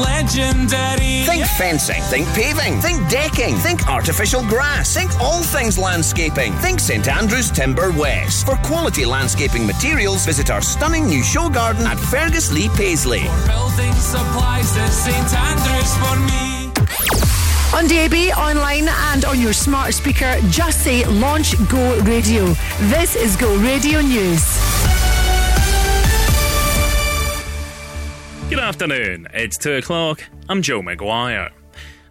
legendary. Think fencing, think paving, think decking, think artificial grass, think all things landscaping. Think St Andrews Timber West. For quality landscaping materials, visit our stunning new show garden at Ferguslie Paisley. For building supplies, there's St Andrews for me. On DAB, online, and on your smart speaker, just say Launch Go Radio. This is Go Radio News. Good afternoon. It's 2 o'clock. I'm Joe McGuire.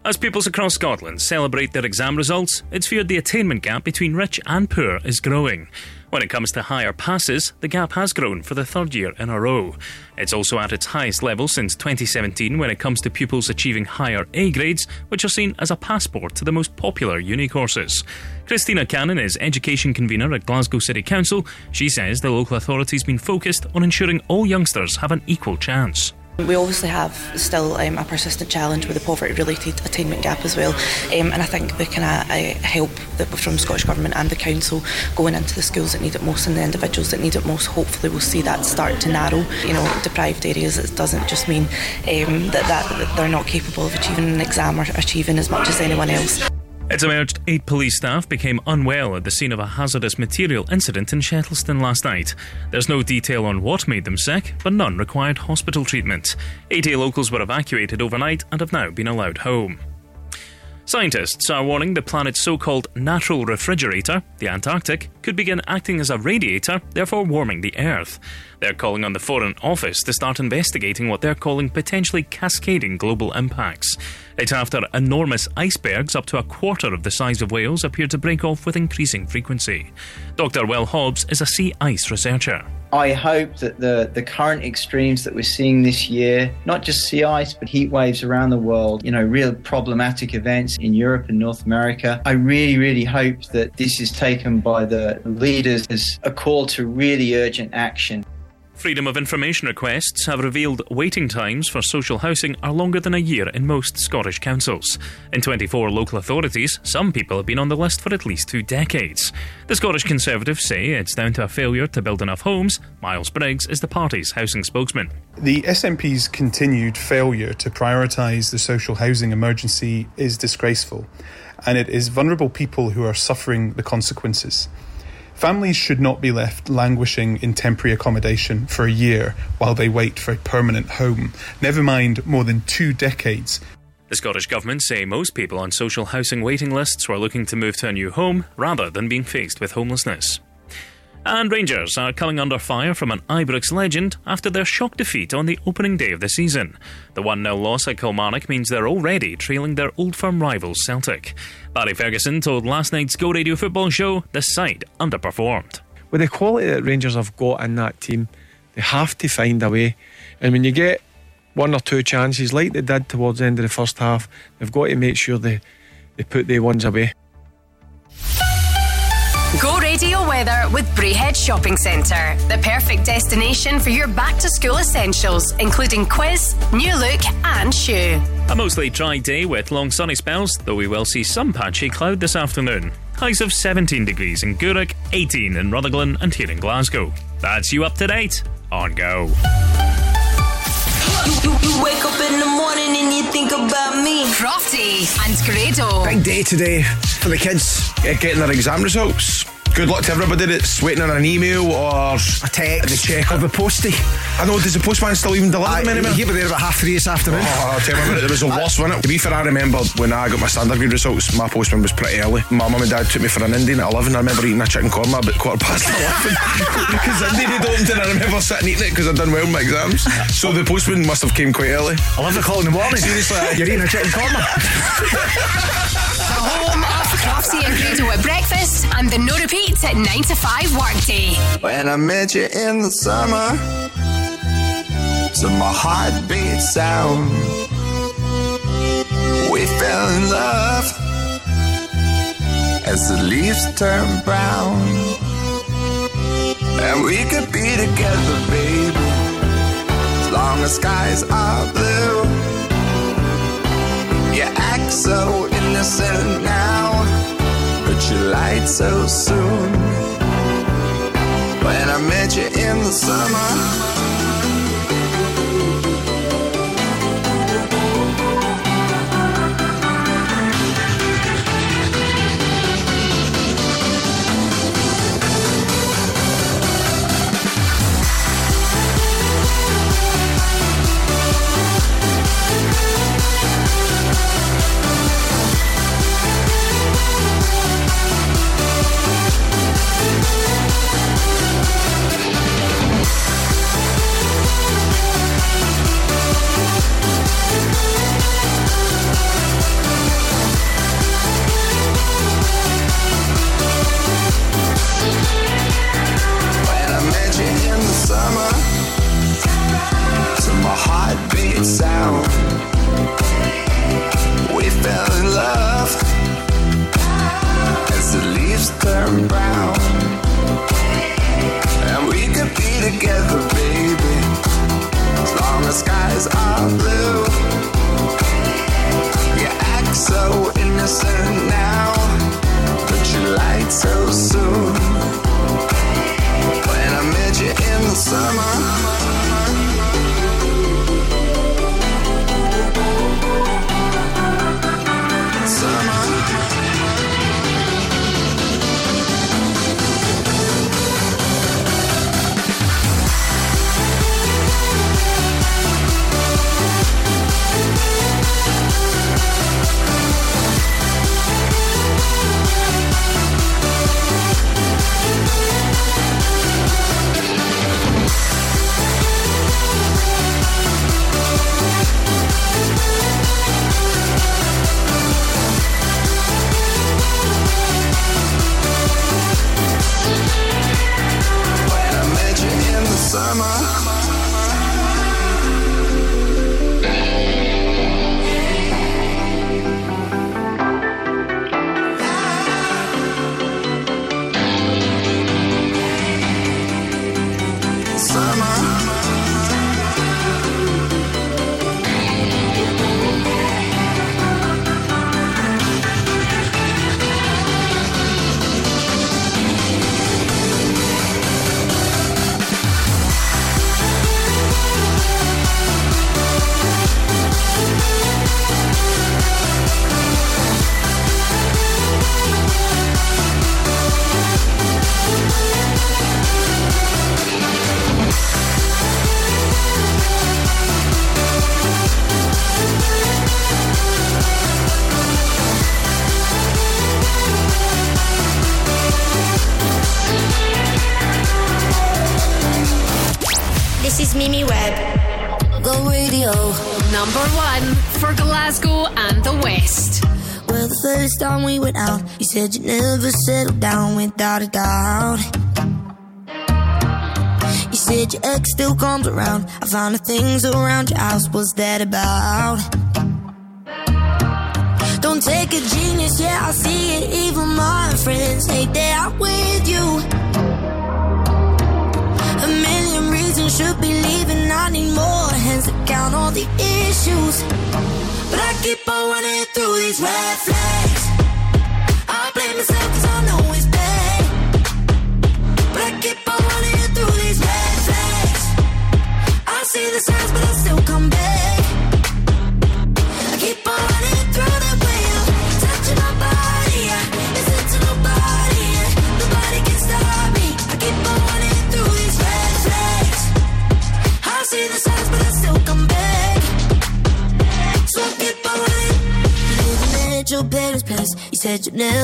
As pupils across Scotland celebrate their exam results, it's feared the attainment gap between rich and poor is growing. When it comes to higher passes, the gap has grown for the third year in a row. It's also at its highest level since 2017 when it comes to pupils achieving higher A grades, which are seen as a passport to the most popular uni courses. Christina Cannon is education convener at Glasgow City Council. She says the local authority's been focused on ensuring all youngsters have an equal chance. We obviously have still um, a persistent challenge with the poverty related attainment gap as well. Um, and I think the kind of uh, help that from Scottish Government and the Council going into the schools that need it most and the individuals that need it most, hopefully we'll see that start to narrow. You know, deprived areas, it doesn't just mean um, that, that, that they're not capable of achieving an exam or achieving as much as anyone else. It's emerged eight police staff became unwell at the scene of a hazardous material incident in Shettleston last night. There's no detail on what made them sick, but none required hospital treatment. 80 locals were evacuated overnight and have now been allowed home. Scientists are warning the planet's so called natural refrigerator, the Antarctic, could begin acting as a radiator, therefore warming the Earth. They're calling on the Foreign Office to start investigating what they're calling potentially cascading global impacts. It's after enormous icebergs up to a quarter of the size of Wales appear to break off with increasing frequency. Dr. Will Hobbs is a sea ice researcher. I hope that the, the current extremes that we're seeing this year, not just sea ice, but heat waves around the world, you know, real problematic events in Europe and North America, I really, really hope that this is taken by the leaders as a call to really urgent action. Freedom of Information requests have revealed waiting times for social housing are longer than a year in most Scottish councils. In 24 local authorities, some people have been on the list for at least two decades. The Scottish Conservatives say it's down to a failure to build enough homes. Miles Briggs is the party's housing spokesman. The SNP's continued failure to prioritise the social housing emergency is disgraceful, and it is vulnerable people who are suffering the consequences. Families should not be left languishing in temporary accommodation for a year while they wait for a permanent home, never mind more than two decades. The Scottish Government say most people on social housing waiting lists were looking to move to a new home rather than being faced with homelessness. And Rangers are coming under fire from an Ibrox legend after their shock defeat on the opening day of the season. The 1 0 loss at Kilmarnock means they're already trailing their old firm rivals Celtic. Barry Ferguson told last night's Go Radio football show the side underperformed. With the quality that Rangers have got in that team, they have to find a way. And when you get one or two chances like they did towards the end of the first half, they've got to make sure they, they put the ones away. Go Radio weather with Braehead Shopping Centre, the perfect destination for your back to school essentials, including quiz, new look, and Schuh. A mostly dry day with long sunny spells, though we will see some patchy cloud this afternoon. Highs of 17 degrees in Gourock, 18 in Rutherglen, and here in Glasgow. That's you up to date on Go. You, you, you wake up in the morning and you think about me. Crofty and Grado. Big day today for the kids uh, getting their exam results. Good luck to everybody that's waiting on an email or a text, the check or the postie. I know. Does the postman still even deliver them anymore? He was there about half three this afternoon. Oh, I'll tell you what, it was the worst, wasn't it? To be fair, I remember when I got my standard grade results, my postman was pretty early. My mum and dad took me for an Indian at 11. I remember eating a chicken korma about quarter past 11 because Indian had opened and I remember sitting eating it because I'd done well in my exams. So the postman must have came quite early. 11 o'clock in the morning. Seriously, you're eating a chicken korma. the home of Crofty and Grado at breakfast and the no repeats at 9 to 5 workday. When I met you in the summer, to my heartbeat sound, we fell in love as the leaves turn brown. And we could be together, baby, as long as skies are blue. You act so innocent now, but you lied so soon. When I met you in the summer. I the things around your house. What's that about? You said you'd never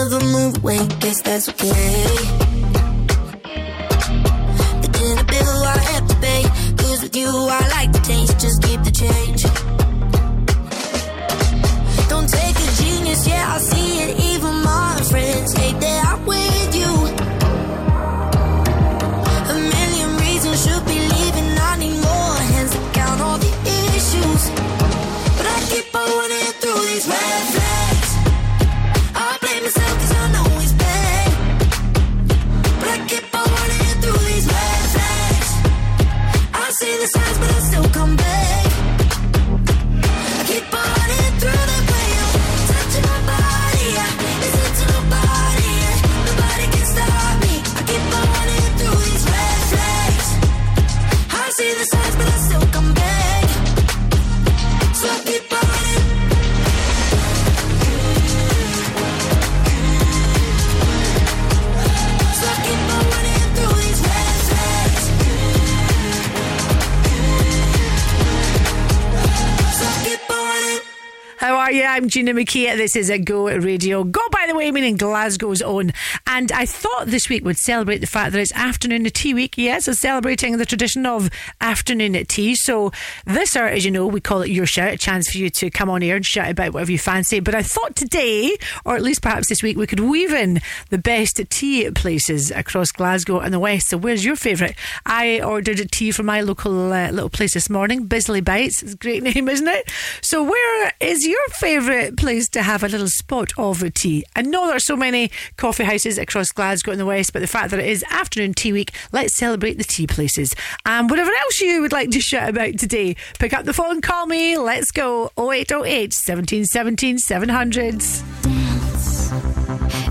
Gina McKie. This is a Go Radio. Go, by the way, meaning Glasgow's own. And I thought this week would celebrate the fact that it's afternoon tea week. Yes, it's celebrating the tradition of afternoon at tea. So this, hour, as you know, we call it Your Shout, a chance for you to come on air and shout about whatever you fancy. But I thought today, or at least perhaps this week, we could weave in the best tea places across Glasgow and the West. So where's your favourite? I ordered a tea from my local uh, little place this morning, Bisley Bites. It's a great name, isn't it? So where is your favourite place to have a little spot of tea? I know there are so many coffee houses across Glasgow and the West, but the fact that it is afternoon tea week, let's celebrate the tea places. And whatever else you would like to shout about today, pick up the phone, call me, let's go 0808 1717 700s.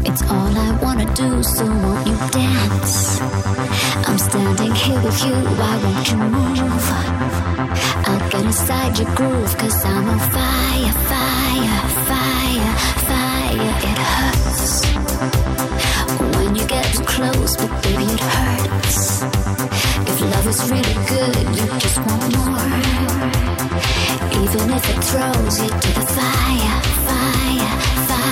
It's all I wanna do, so won't you dance? I'm standing here with you, why won't you move? I'll get inside your groove, cause I'm on fire, fire, fire, fire. It hurts too close, but baby, it hurts. If love is really good, you just want more. Even if it throws you to the fire, fire, fire,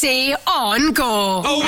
5 on go. Oh,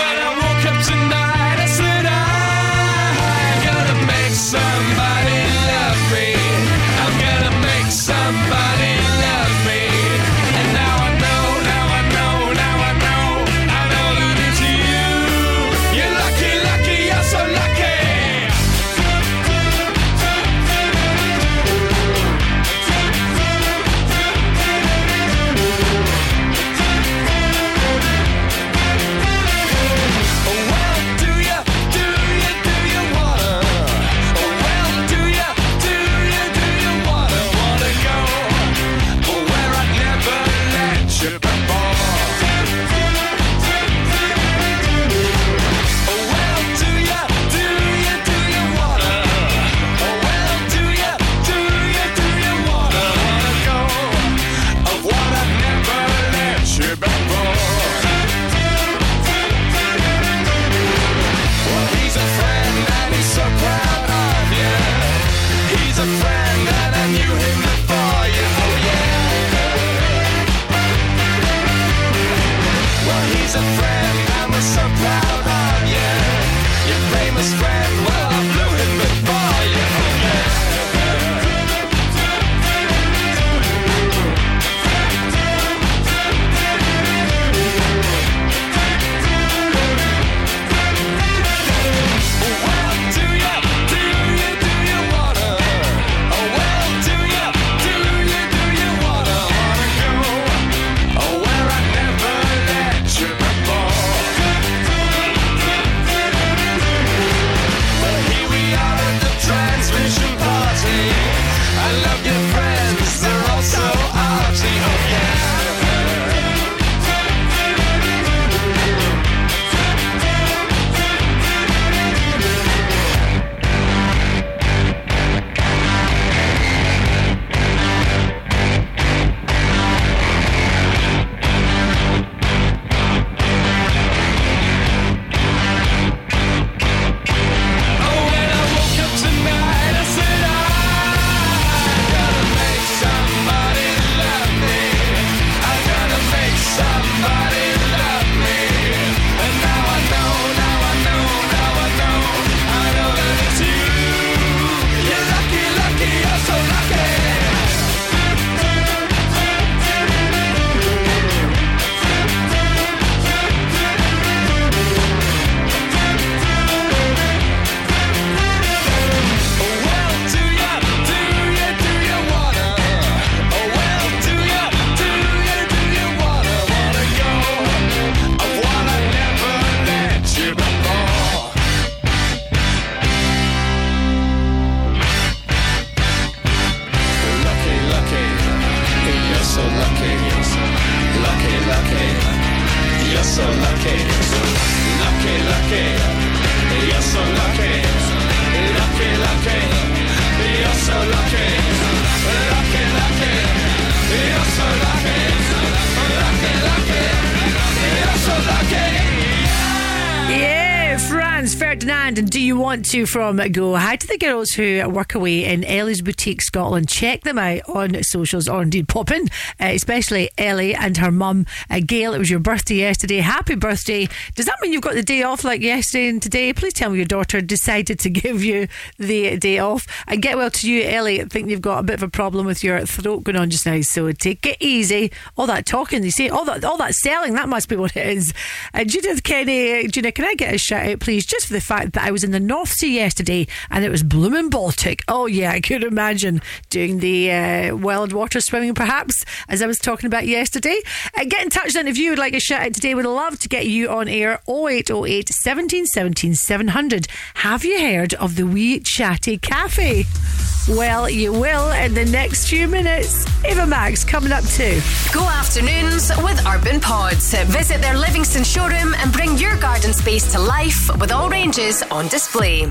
to from Go? Hi to the girls who work away in Ellie's Boutique Scotland. Check them out on socials or indeed pop in, uh, especially Ellie and her mum, uh, Gail. It was your birthday yesterday. Happy birthday. Does that mean you've got the day off like yesterday and today? Please tell me your daughter decided to give you the day off. And get well to you, Ellie. I think you've got a bit of a problem with your throat going on just now, so take it easy. All that talking, you see, all that, all that selling, that must be what it is. Uh, Judith Kenny, Judith, can I get a shout out, please, just for the fact that I was in the North Sea yesterday and it was blooming Baltic. Oh, yeah, I could imagine doing the uh, wild water swimming, perhaps, as I was talking about yesterday. Uh, get in touch then if you would like a shout out today. We'd love to get you on air 0808 17 17 700. Have you heard of the Wee Chatty Cafe? Well, you will in the next few minutes. Ava Max coming up too. Go afternoons with Urban Pods. Visit their Livingston showroom and bring your garden space to life with all ranges on display.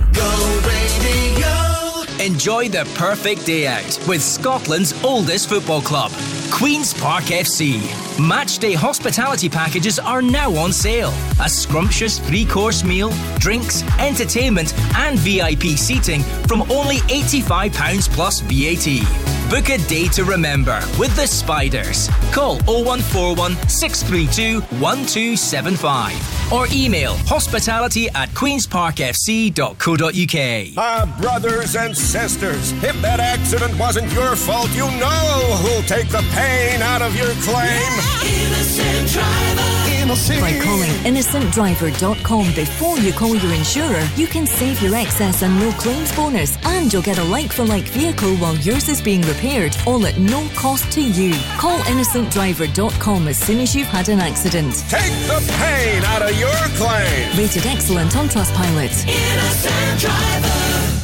Enjoy the perfect day out with Scotland's oldest football club, Queen's Park FC. Matchday hospitality packages are now on sale. A scrumptious three course meal, drinks, entertainment, and VIP seating from only £85 plus VAT. Book a day to remember with the Spiders. Call 0141 632 1275 or email hospitality at queensparkfc.co.uk. Ah, brothers and sisters, if that accident wasn't your fault, you know who'll take the pain out of your claim. Innocent driver. By calling innocentdriver.com before you call your insurer, you can save your excess and no claims bonus, and you'll get a like for like vehicle while yours is being repaired, all at no cost to you. Call innocentdriver.com as soon as you've had an accident. Take the pain out of your claim. Rated excellent on Trustpilot. Innocent driver.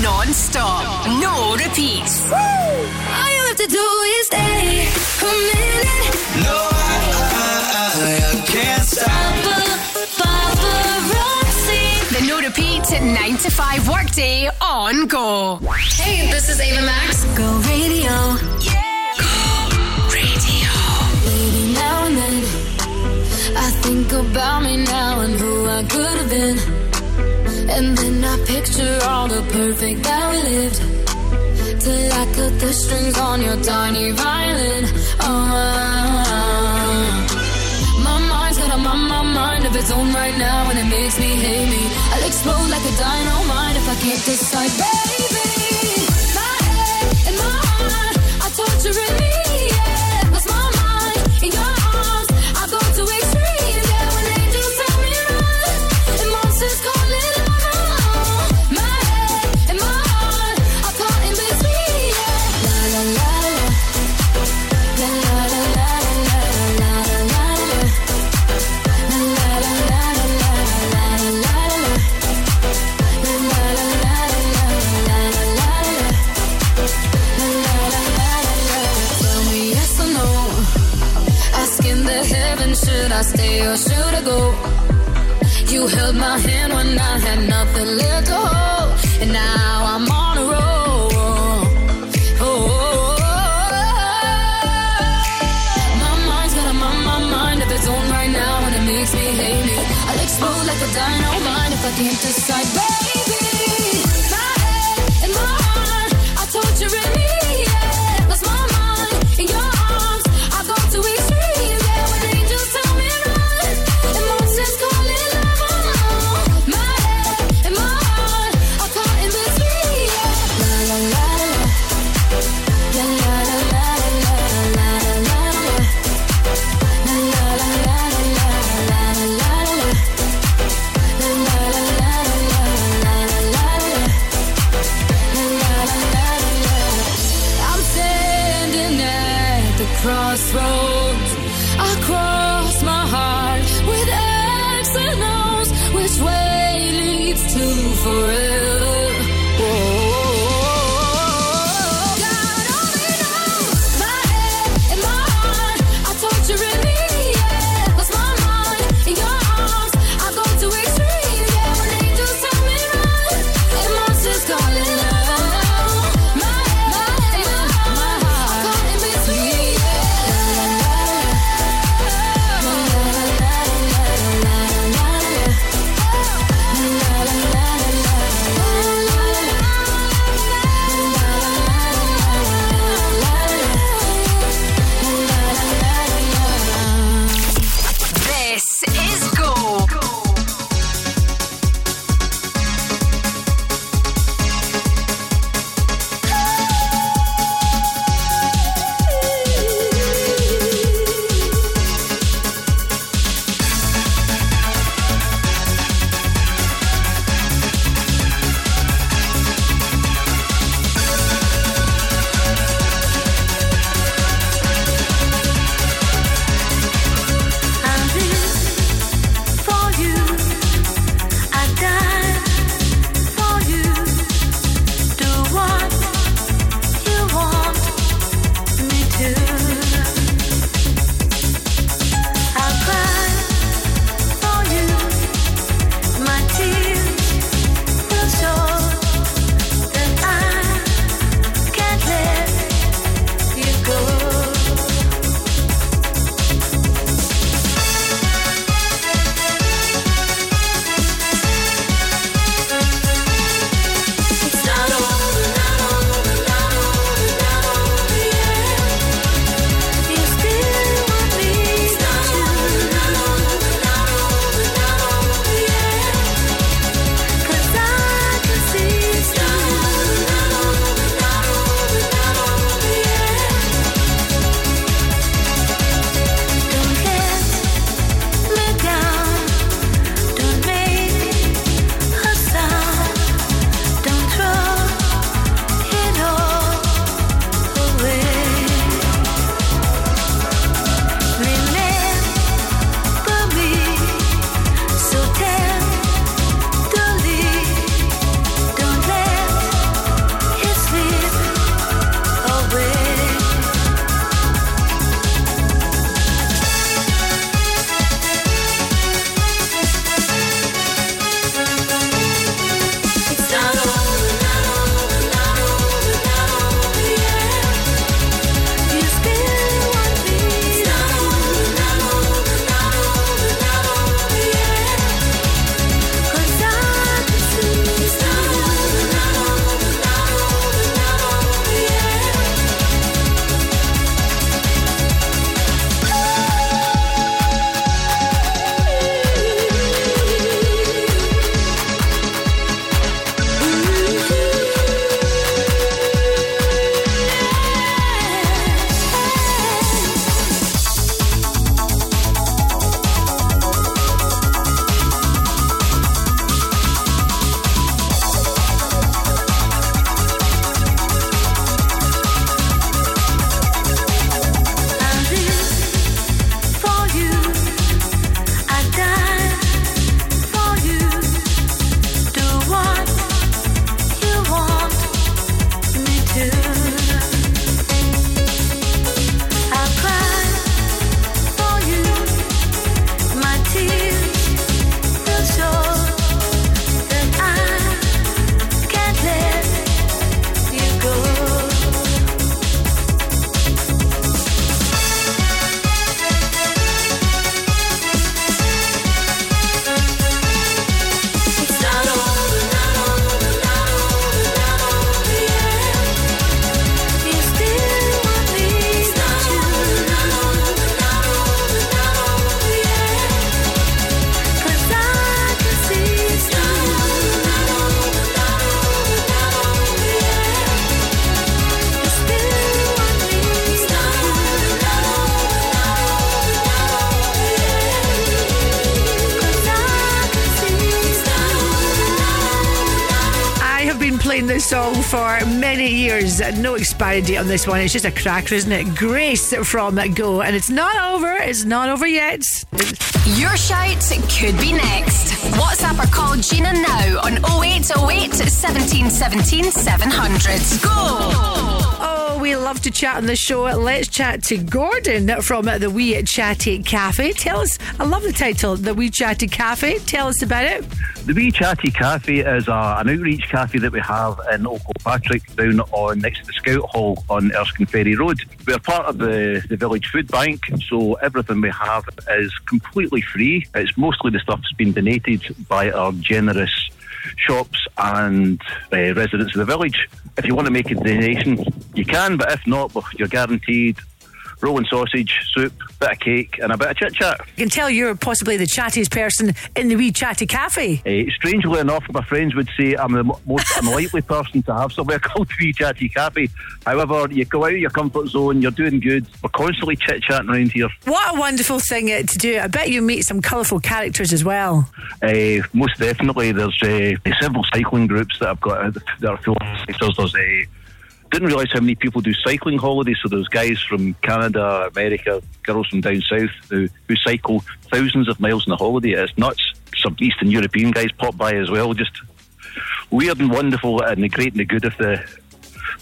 Non stop, no repeats. All you have to do is stay a minute. No, I, I, can't Paparazzi. The no repeat 9 to 5 workday on go. Hey, this is Ava Max. Go radio. Yeah. Go radio. Maybe now and then I think about me now and who I could have been. And then I picture all the perfect that we lived. Till I cut the strings on your tiny violin. Oh, its own right now and it makes me hate me. I'll explode like a dynamite if I can't decide, baby. My head and my heart are torturing me. ago. You held my hand when I had nothing left to hold, and now I'm on a roll. Oh, my mind's got mind, my mind of its own right now, and it makes me hate me. I explode like a dynamite if I can't decide. Babe. No expiry date on this one. It's just a cracker, isn't it? Grace from Go. And it's not over. It's not over yet. Your shout could be next. WhatsApp or call Gina now on 0808 17 17 700. Go! Oh, we love to chat on the show. Let's chat to Gordon from the Wee Chatty Cafe. Tell us, I love the title, the Wee Chatty Cafe. Tell us about it. The Wee Chatty Cafe is a, an outreach cafe that we have in Patrick down on next to the Scout Hall on Erskine Ferry Road. We're part of the, the Village Food Bank, so everything we have is completely free. It's mostly the stuff that's been donated by our generous shops and uh, residents of the village. If you want to make a donation, you can, but if not, you're guaranteed rolling sausage, soup, bit of cake, and a bit of chit chat. I can tell you're possibly the chattiest person in the Wee Chatty Cafe. Uh, strangely enough, my friends would say I'm the most unlikely person to have somewhere called the Wee Chatty Cafe. However, you go out of your comfort zone, you're doing good. We're constantly chit chatting around here. What a wonderful thing uh, to do. I bet you meet some colourful characters as well. Uh, most definitely, there's uh, several cycling groups that I've got that are full of cyclers. There's didn't realise how many people do cycling holidays. So there's guys from Canada, America, girls from down south who, who cycle thousands of miles on a holiday. It's nuts. Some Eastern European guys pop by as well. Just weird and wonderful and the great and the good of the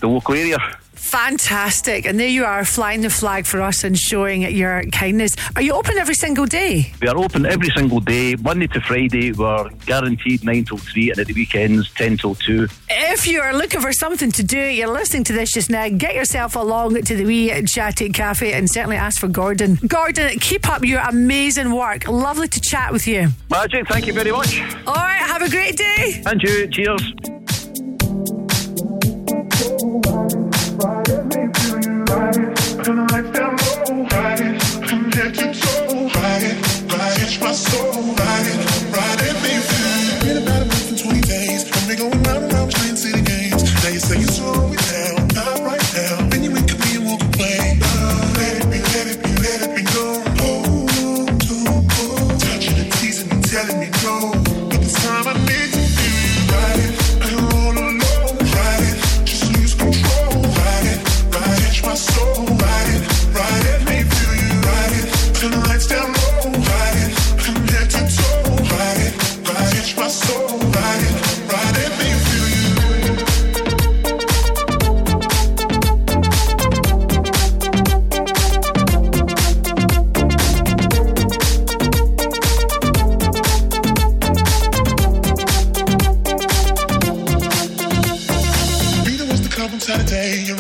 the local area. Fantastic. And there you are, flying the flag for us and showing your kindness. Are you open every single day? We are open every single day, Monday to Friday. We're guaranteed 9 till 3 and at the weekends 10 till 2. If you are looking for something to do, you're listening to this just now, get yourself along to the wee chatty cafe and certainly ask for Gordon. Gordon, keep up your amazing work. Lovely to chat with you. Magic, thank you very much. All right, have a great day. And you, cheers. Telling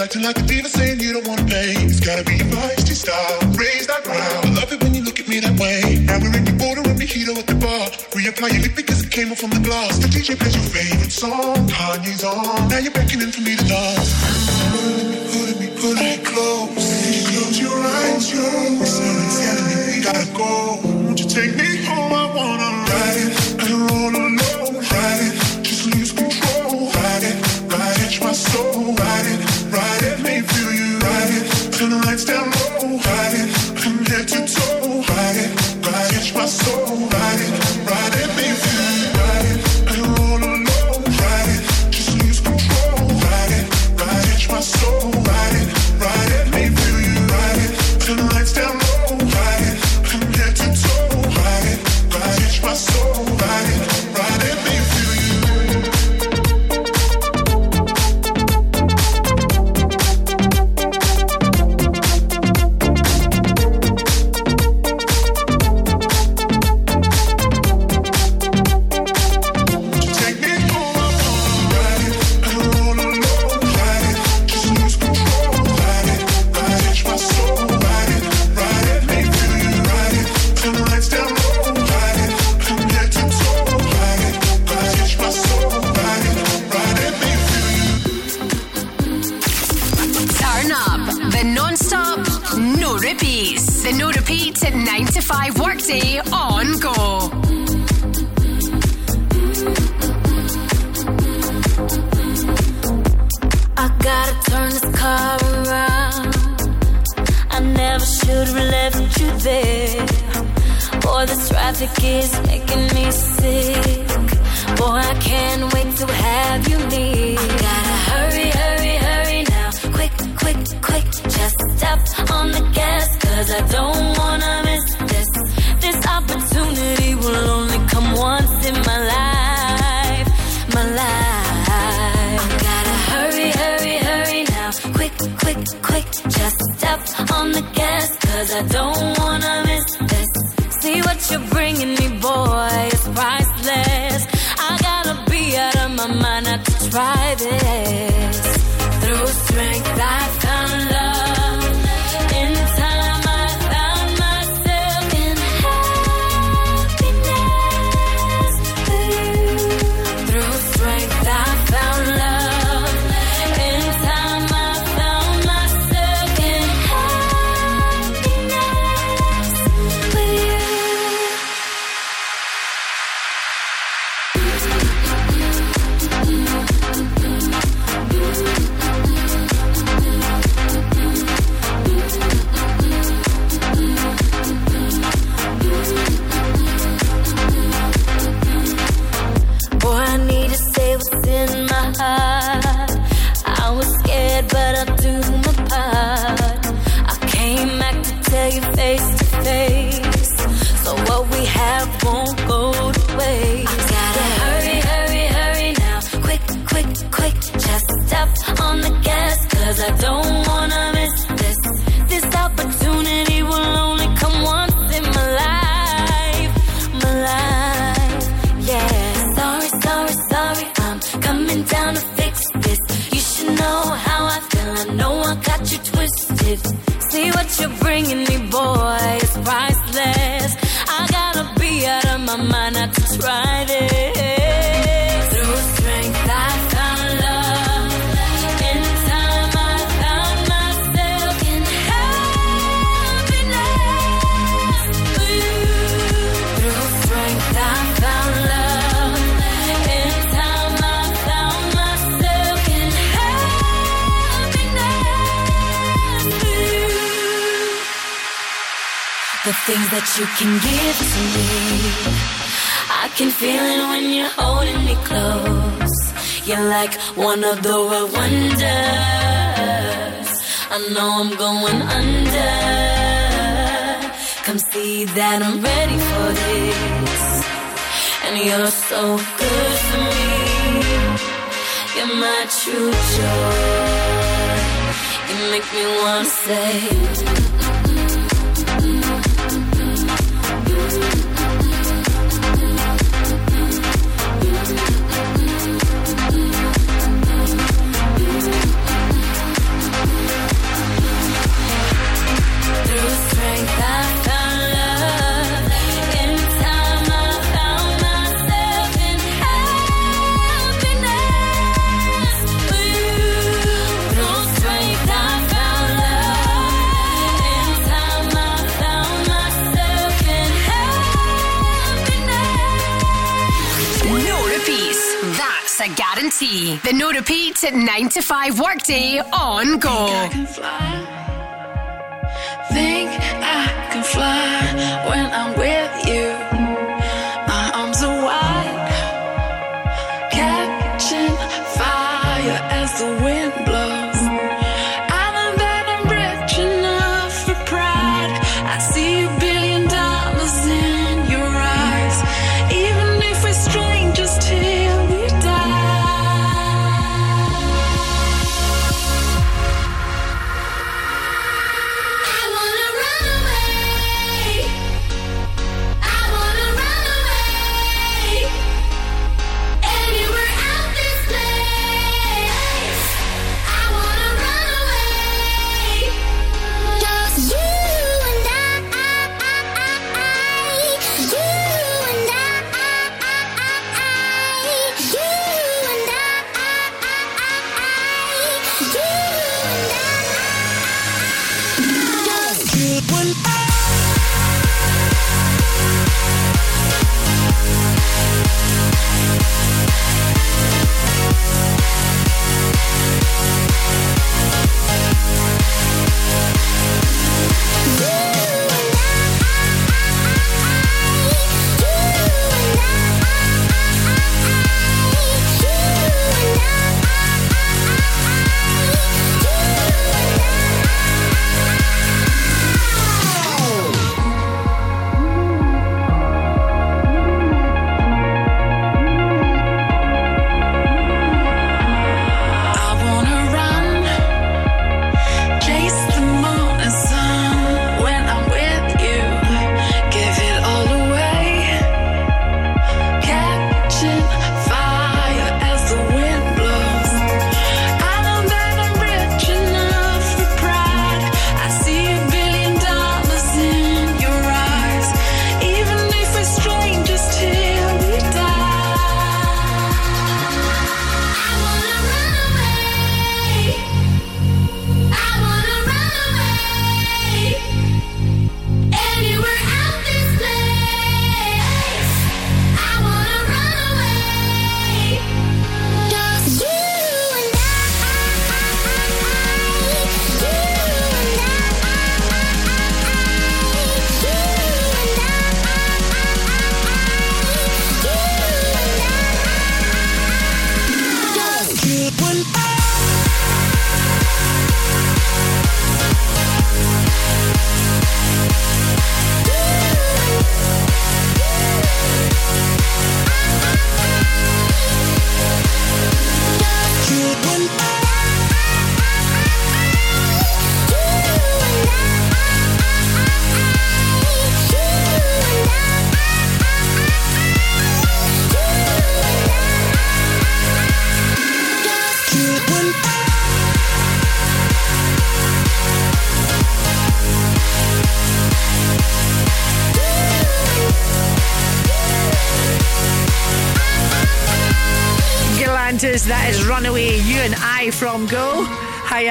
Acting like a diva saying you don't want to pay. It's gotta be your feisty style. Raise that ground. I love it when you look at me that way. Now we're in the border and mojito at the bar. Reapply your lip because it came off from the glass. The DJ plays your favorite song. Kanye's on. Now you're beckoning for me to dance.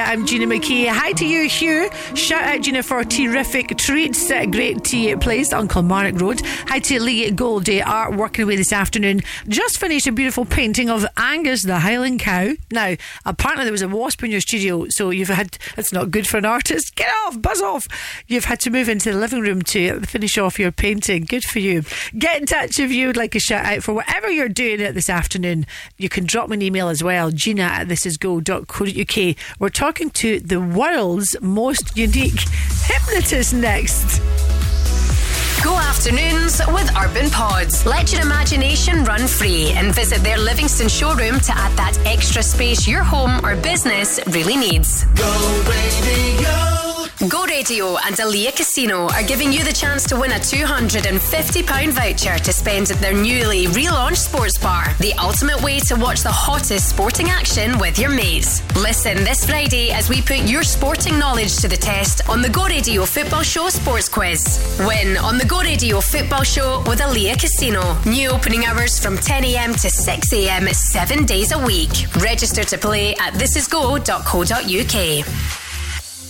I'm Gina McKie. Hi to you, Hugh. Shout out, Gina, for terrific treats. Great tea place on Kilmarnock Road. Hi to Lee Goldie, art working away this afternoon. Just finished a beautiful painting of Angus, the Highland cow. Now, apparently there was a wasp in your studio, so you've had, it's not good for an artist. Get off, buzz off. You've had to move into the living room to finish off your painting. Good for you. Get in touch if you would like a shout out for whatever you're doing it this afternoon. You can drop me an email as well, gina at thisisgo.co.uk. We're talking to the world's most unique hypnotist next. Go afternoons with Urban Pods. Let your imagination run free and visit their Livingston showroom to add that extra space your home or business really needs. Go radio. Go Radio and Alea Casino are giving you the chance to win a £250 voucher to spend at their newly relaunched sports bar. The ultimate way to watch the hottest sporting action with your mates. Listen this Friday as we put your sporting knowledge to the test on the Go Radio Football Show Sports Quiz. Win on the Go Radio Football Show with Alea Casino. New opening hours from 10am to 6am, seven days a week. Register to play at thisisgo.co.uk.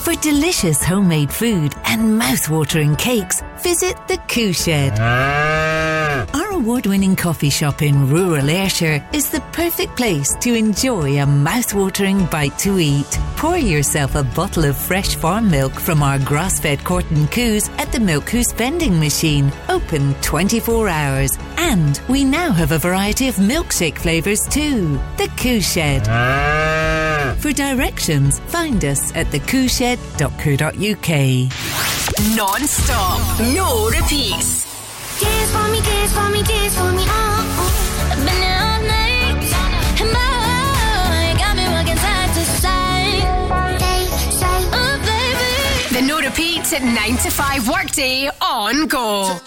For delicious homemade food and mouth-watering cakes, visit the Coo Shed. Ah. Our award-winning coffee shop in rural Ayrshire is the perfect place to enjoy a mouth-watering bite to eat. Pour yourself a bottle of fresh farm milk from our grass-fed Corton Coos at the Milk Coos vending machine, open 24 hours. And we now have a variety of milkshake flavours too. The Coo Shed. For directions, find us at thecooshed.co.uk. Non-stop, no repeats. Dance for me, dance for me, dance for me, oh, oh. I've been there all night, and boy, you got me rocking side to side. They say, oh baby. The no repeat 9 to 5 workday on go.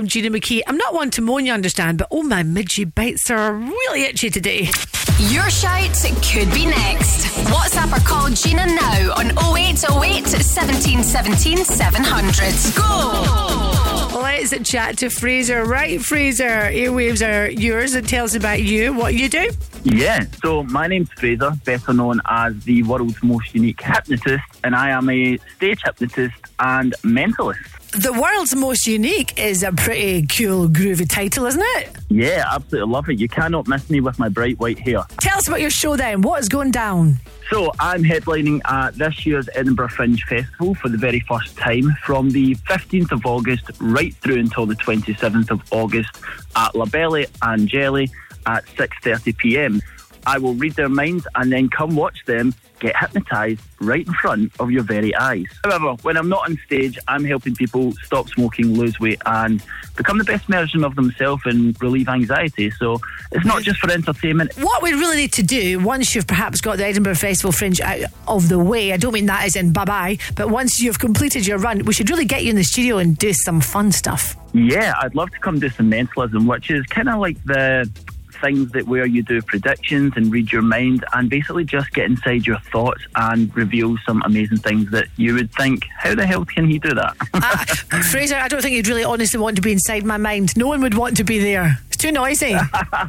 I'm Gina McKie. I'm not one to moan, you understand, but oh my midgy bites are really itchy today. Your shout could be next. WhatsApp or call Gina now on 0808 17 17 700. Go! Let's chat to Fraser. Right, Fraser, airwaves are yours and tell us about you, what you do. Yeah, so my name's Fraser, better known as the world's most unique hypnotist, and I am a stage hypnotist and mentalist. The world's most unique is a pretty cool, groovy title, isn't it? Yeah, absolutely love it. You cannot miss me with my bright white hair. Tell us about your show then. What is going down? So I'm headlining at this year's Edinburgh Fringe Festival for the very first time from the 15th of August right through until the 27th of August at La Belle Angèle at 6:30 p.m. I will read their minds and then come watch them get hypnotised right in front of your very eyes. However, when I'm not on stage, I'm helping people stop smoking, lose weight, and become the best version of themselves and relieve anxiety. So it's not just for entertainment. What we really need to do once you've perhaps got the Edinburgh Festival Fringe out of the way, I don't mean that as in bye bye, but once you've completed your run, we should really get you in the studio and do some fun stuff. Yeah, I'd love to come do some mentalism, which is kind of like the things that where you do predictions and read your mind and basically just get inside your thoughts and reveal some amazing things that you would think, how the hell can he do that? Ah, Fraser, I don't think you'd really honestly want to be inside my mind. No one would want to be there. It's too noisy.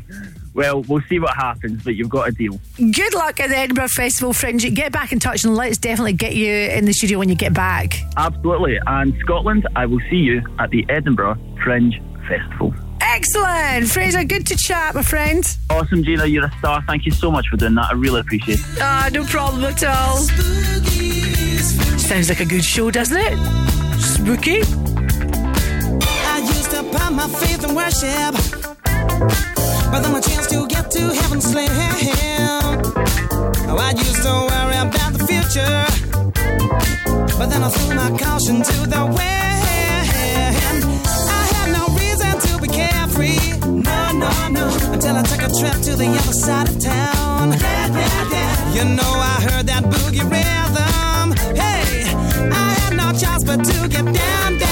well, we'll see what happens, but you've got a deal. Good luck at the Edinburgh Festival Fringe. Get back in touch and let's definitely get you in the studio when you get back. Absolutely. And Scotland, I will see you at the Edinburgh Fringe Festival. Excellent. Fraser, good to chat, my friend. Awesome, Gina. You're a star. Thank you so much for doing that. I really appreciate it. Ah, no problem at all. Sounds like a good show, doesn't it? Spooky. I used to put my faith in worship, but then my chance to get to heaven slim. Oh, I used to worry about the future, but then I threw my caution to the wind. Trip to the other side of town. You know, I heard that boogie rhythm. Hey, I had no choice but to get down, down,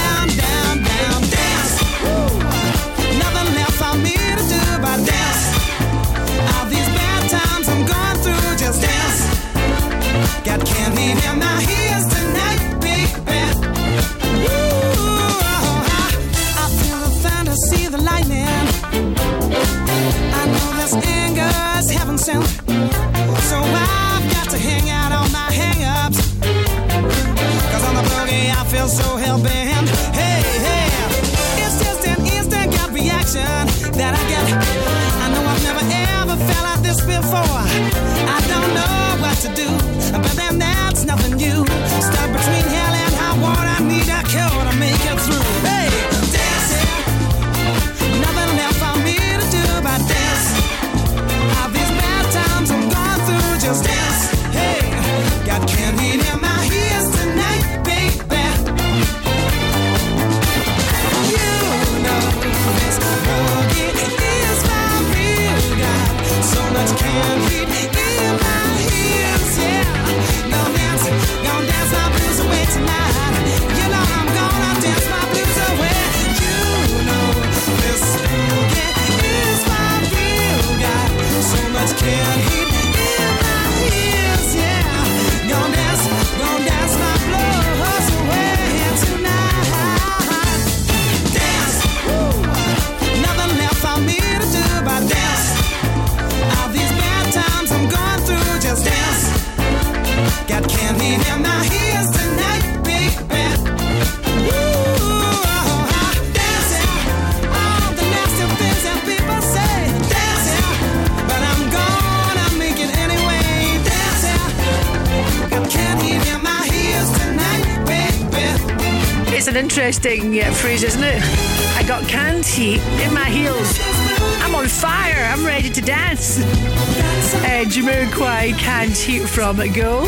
interesting uh, phrase, isn't it? I got heat in my heels. I'm on fire. I'm ready to dance. Uh, Jamiroquai canned heat from a Go.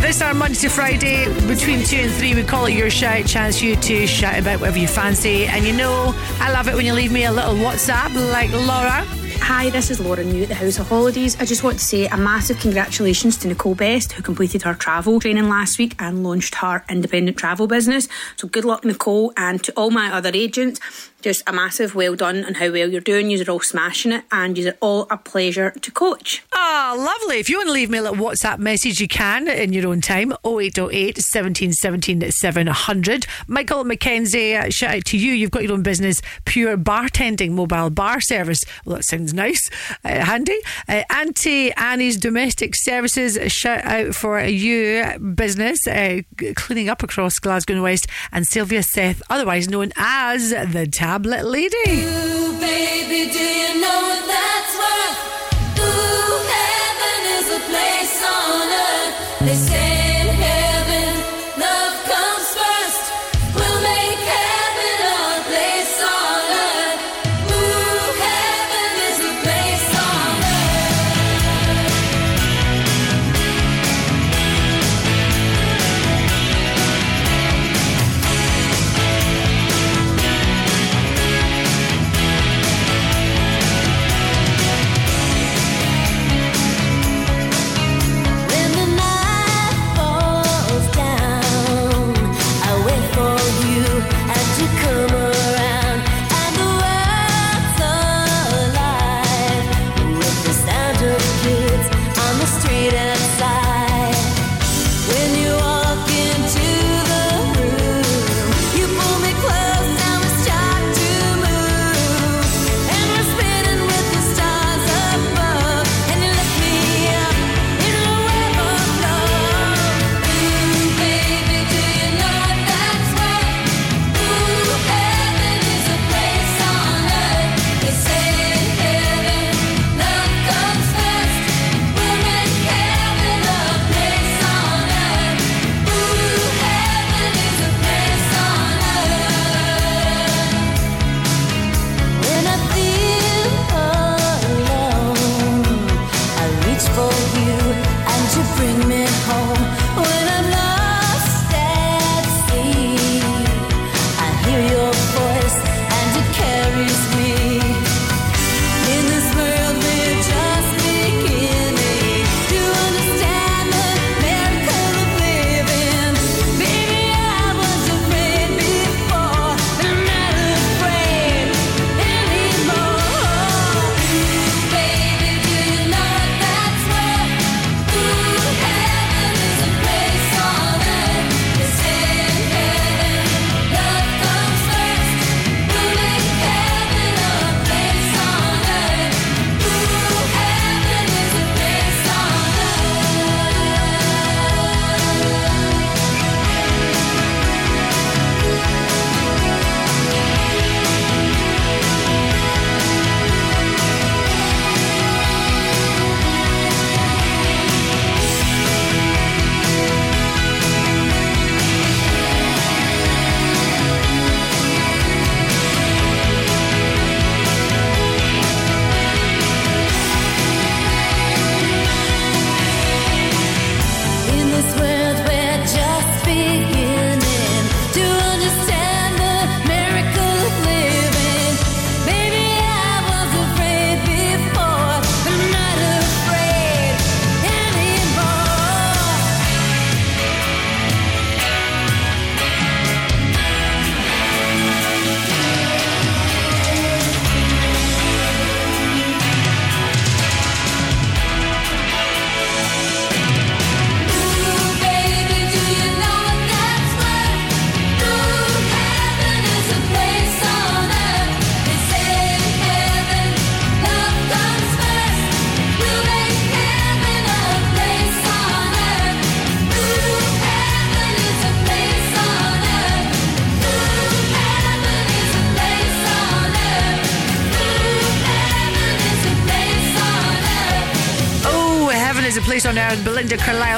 This our Monday to Friday between two and three. We call it your shout. Chance you to shout about whatever you fancy. And you know, I love it when you leave me a little WhatsApp like Laura. Hi, this is Laura New at the House of Holidays. I just want to say a massive congratulations to Nicole Best, who completed her travel training last week and launched her independent travel business. So good luck, Nicole, and to all my other agents. Just a massive well done on how well you're doing. You're all smashing it, and you're all a pleasure to coach. Ah, lovely. If you want to leave me a little WhatsApp message, you can in your own time. 0808 17 17 700. Michael McKenzie, shout out to you. You've got your own business, Pure Bartending Mobile Bar Service. Well, that sounds nice, uh, handy. Uh, Auntie Annie's Domestic Services, shout out for you business, uh, cleaning up across Glasgow and West. And Sylvia Seth, otherwise known as the Tablet Lady. Ooh, baby, do you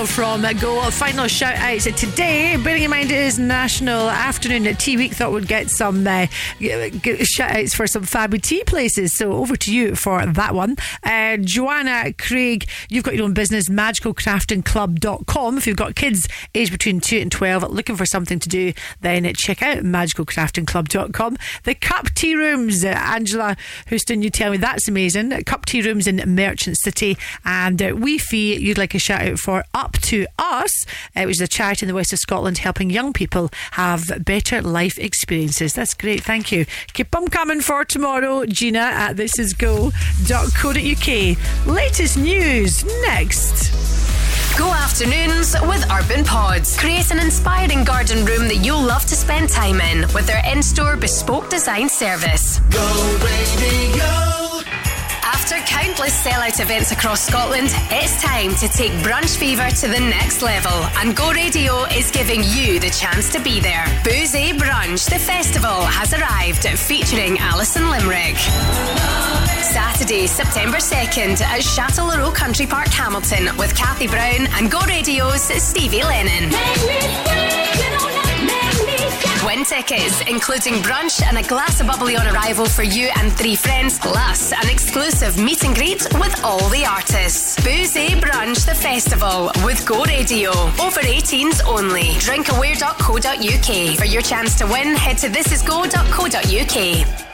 Carlisle from Go. Final shout outs today. Bearing in mind it is National Afternoon at Tea Week, thought we'd get some uh, shout outs for some fabby tea places. So over to you for that one. Uh, Joanna Craig, you've got your own business, magicalcraftingclub.com. If you've got kids aged between 2 and 12 looking for something to do, then check out magicalcraftingclub.com. The Cup Tea Rooms, Angela Houston, you tell me that's amazing. Cup Tea Rooms in Merchant City. And uh, fee you'd like a shout out for Up to Us, uh, which is a charity in the west of Scotland helping young people have better life experiences. That's great. Thank you. Keep them coming for tomorrow, Gina at thisisgo.co.uk. Latest news next. Go afternoons with Urban Pods. Create an inspiring garden room that you'll love to spend time in with their in store bespoke design service. Go radio. After countless sellout events across Scotland, it's time to take brunch fever to the next level. And Go Radio is giving you the chance to be there. Bouzy Brunch, the festival, has arrived, featuring Alison Limerick. Saturday, September 2nd at Chatelherault Country Park, Hamilton, with Kathy Brown and Go Radio's Stevie Lennon. Win tickets, including brunch and a glass of bubbly on arrival for you and three friends, plus an exclusive meet and greet with all the artists. Bouzy Brunch the Festival with Go Radio. Over 18s only. Drinkaware.co.uk. For your chance to win, head to thisisgo.co.uk.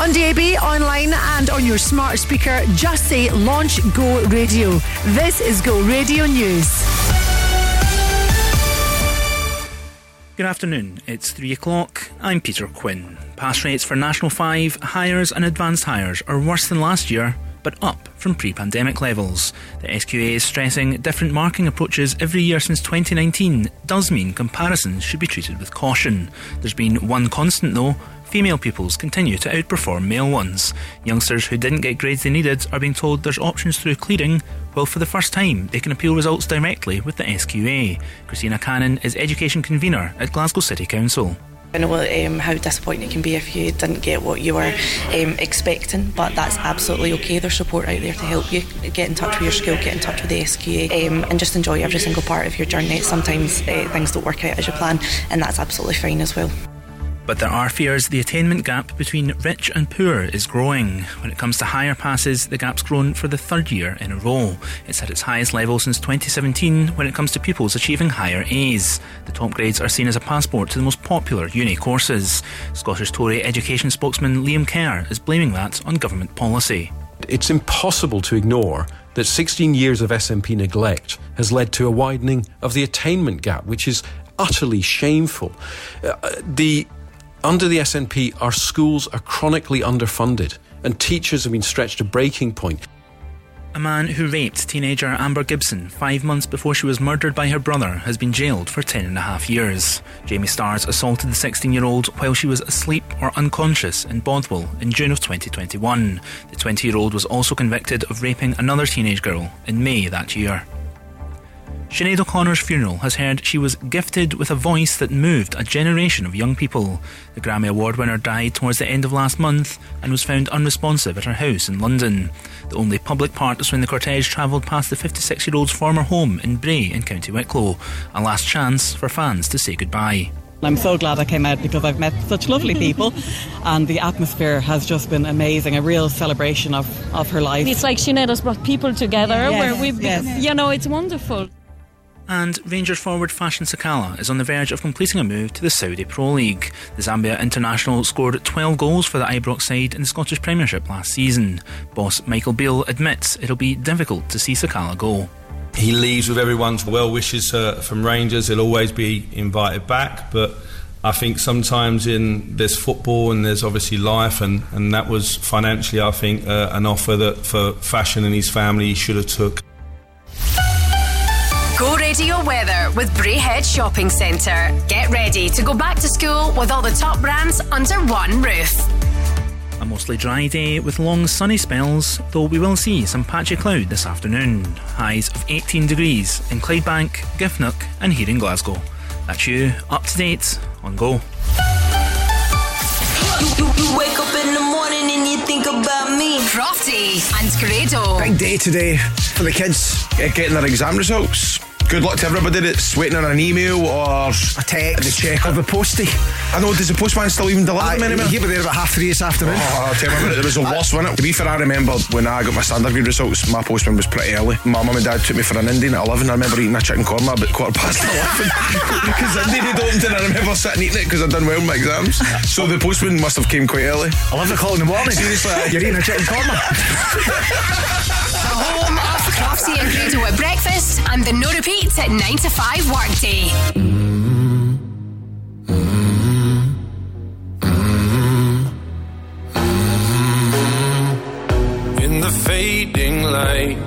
On DAB, online, and on your smart speaker, just say Launch Go Radio. This is Go Radio News. Good afternoon. It's three o'clock. I'm Peter Quinn. Pass rates for National 5, Highers, and advanced Highers are worse than last year, but up from pre pandemic levels. The SQA is stressing different marking approaches every year since 2019 does mean comparisons should be treated with caution. There's been one constant though female pupils continue to outperform male ones. Youngsters who didn't get grades they needed are being told there's options through clearing, while for the first time they can appeal results directly with the SQA. Christina Cannon is Education Convener at Glasgow City Council. I know um, how disappointing it can be if you didn't get what you were um, expecting, but that's absolutely okay. There's support out there to help you get in touch with your school, get in touch with the SQA, um, and just enjoy every single part of your journey. Sometimes uh, things don't work out as you plan, and that's absolutely fine as well. But there are fears the attainment gap between rich and poor is growing. When it comes to higher passes, the gap's grown for the third year in a row. It's at its highest level since 2017 when it comes to pupils achieving higher A's. The top grades are seen as a passport to the most popular uni courses. Scottish Tory education spokesman Liam Kerr is blaming that on government policy. It's impossible to ignore that 16 years of SNP neglect has led to a widening of the attainment gap, which is utterly shameful. Uh, the under the SNP, our schools are chronically underfunded, and teachers have been stretched to breaking point. A man who raped teenager Amber Gibson five months before she was murdered by her brother has been jailed for ten and a half years. Jamie Starrs assaulted the 16 year old while she was asleep or unconscious in Bothwell in June of 2021. The 20 year old was also convicted of raping another teenage girl in May that year. Sinead O'Connor's funeral has heard she was gifted with a voice that moved a generation of young people. The Grammy Award winner died towards the end of last month and was found unresponsive at her house in London. The only public part was when the cortege travelled past the 56 year old's former home in Bray in County Wicklow, a last chance for fans to say goodbye. I'm so glad I came out because I've met such lovely people and the atmosphere has just been amazing, a real celebration of, of her life. It's like Sinead has brought people together Yes, where we've, yes. you know, it's wonderful. And Rangers forward Fashion Sakala is on the verge of completing a move to the Saudi Pro League. The Zambia international scored 12 goals for the Ibrox side in the Scottish Premiership last season. Boss Michael Beale admits it'll be difficult to see Sakala go. He leaves with everyone's well wishes uh, from Rangers. He'll always be invited back, but I think sometimes in there's football and there's obviously life, and, and that was financially, I think, uh, an offer that for fashion and his family he should have took. Go Radio Weather with Braehead Shopping Centre. Get ready to go back to school with all the top brands under one roof. A mostly dry day with long sunny spells, though we will see some patchy cloud this afternoon. Highs of 18 degrees in Clydebank, Giffnock, and here in Glasgow. That's you, up to date on Go. You, you wake up in the morning and you think about me. Crofty and Grado. Big day today for the kids getting their exam results. Good luck to everybody that's waiting on an email or a text. The check or the postie. I know, does the postman still even deliver them anymore? He were there about half three this afternoon. Oh, I'll tell you what, it was the worst, wasn't it? To be fair, I remember when I got my standard grade results, my postman was pretty early. My mum and dad took me for an Indian at 11. I remember eating a chicken korma about quarter past 11 because Indian had opened and I remember sitting eating it because I'd done well in my exams. So the postman must have came quite early. 11 o'clock in the morning. Seriously, You're eating a chicken korma. The home of Crofty and Grado at breakfast and the no repeats at 9 to 5 workday. In the fading light,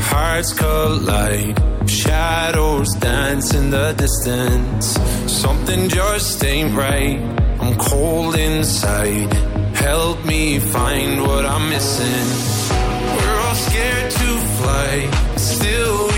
hearts collide. Shadows dance in the distance. Something just ain't right. I'm cold inside. Help me find what I'm missing. We're all scared to fly, still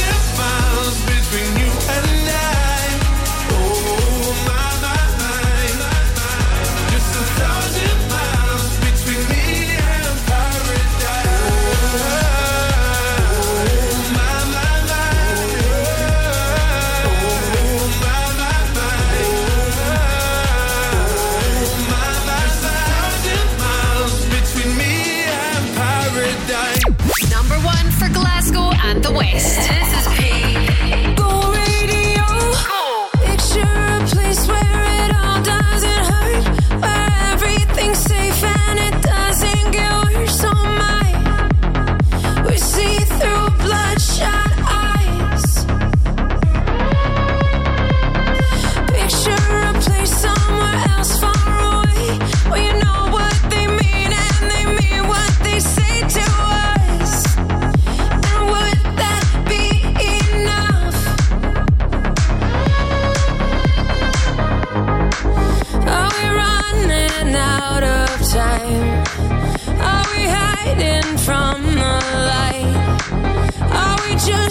and the West. This is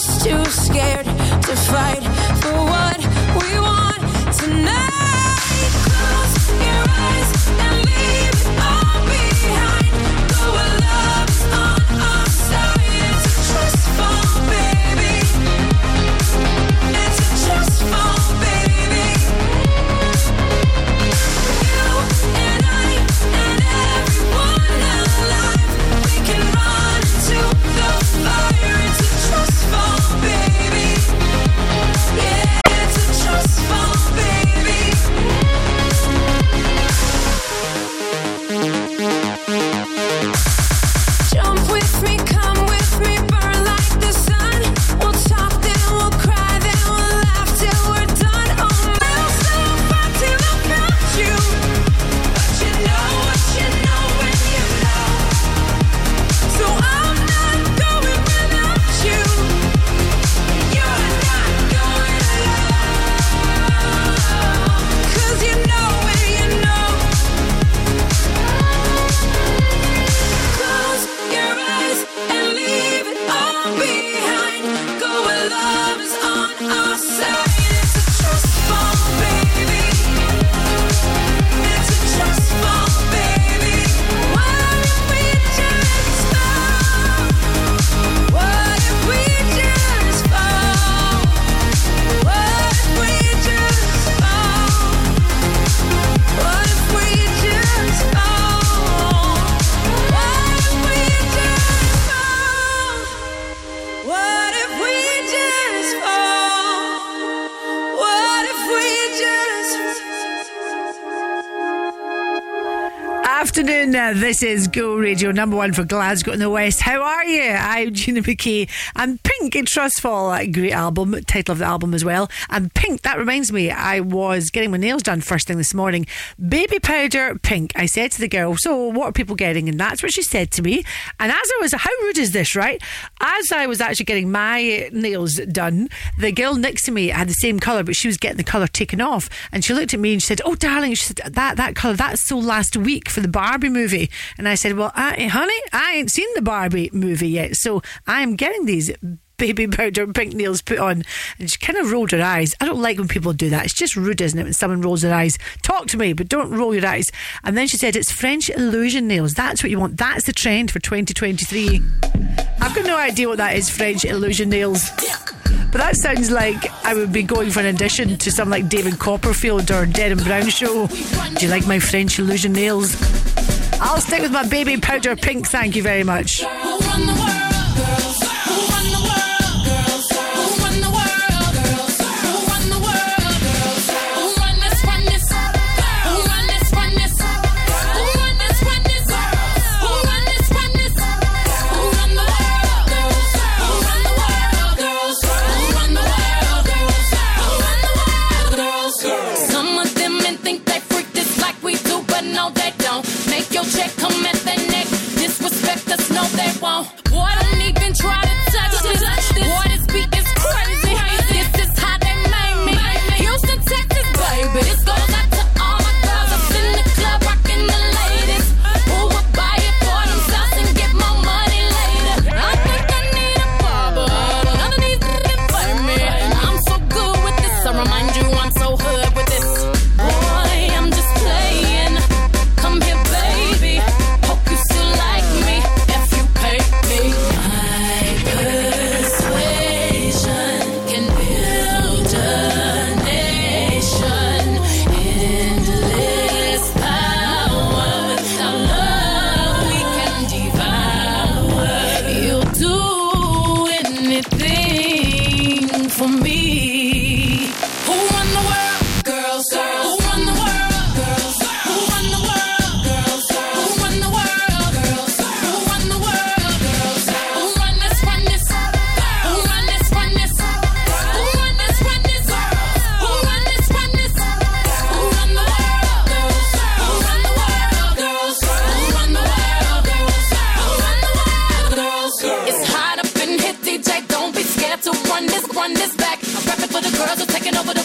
just too scared. Radio, number one for Glasgow in the West. How are you? I'm Gina McKie. And Pink in Trustfall, a great album, title of the album as well. And Pink, that reminds me, I was getting my nails done first thing this morning. Baby powder, pink. I said to the girl, So, what are people getting? And that's what she said to me. And as I was, how rude is this, right? As I was actually getting my nails done, the girl next to me had the same colour, but she was getting the colour taken off. And she looked at me and she said, Oh, darling, she said, that, that colour, that's so last week for the Barbie movie. And I said, Well, I, honey, I ain't seen the Barbie movie yet. So I am getting these baby powder and pink nails put on. And she kind of rolled her eyes. I don't like when people do that. It's just rude, isn't it, when someone rolls their eyes? Talk to me, but don't roll your eyes. And then she said, It's French illusion nails. That's what you want. That's the trend for 2023. I've got no idea what that is, French illusion nails. But that sounds like I would be going for an audition to some like David Copperfield or Derren Brown show. Do you like my French illusion nails? I'll stick with my baby powder pink, thank you very much.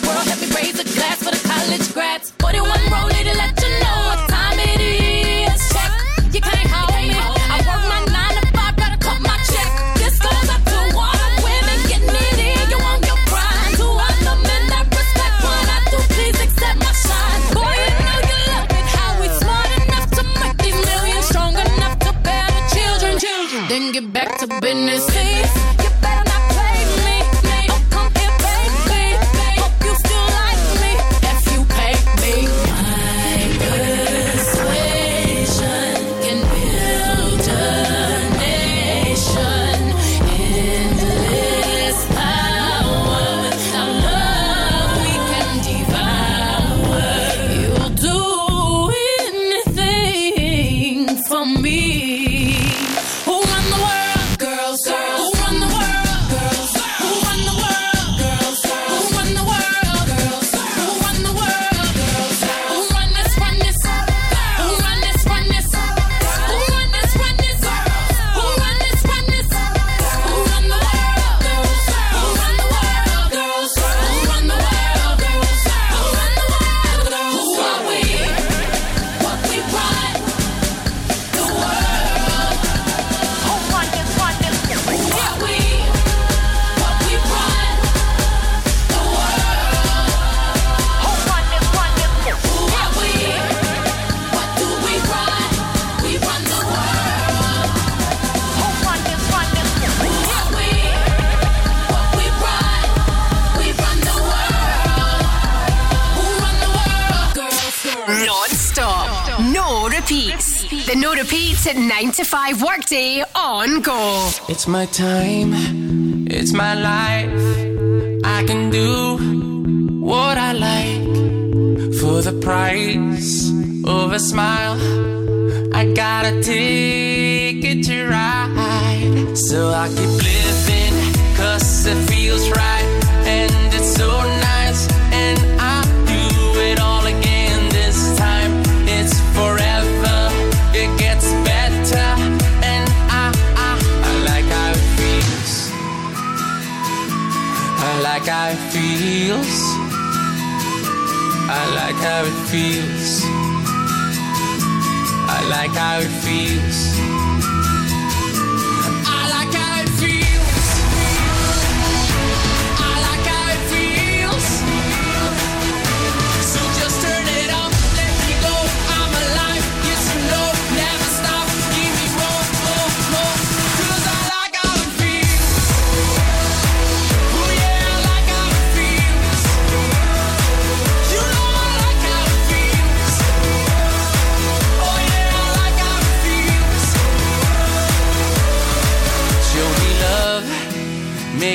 World. Help me raise a glass for the college grads. 41 rollie to let you know what time it is. Check, you can't hold me. I work my nine to five, gotta cut my check. This goes up to all the women getting it in. You want your grind. To all the men that respect what I do, please accept my shine. Boy, you know you love it. How we smart enough to make these millions strong enough to bear the children. Children. Then get back to business. Who run the world? Girls. Who At 9 to 5 workday on go. It's my time, it's my life. I can do what I like for the price of a smile. I got a ticket to ride, so I keep living, cause it feels right. like how it feels. I like how it feels. I like how it feels.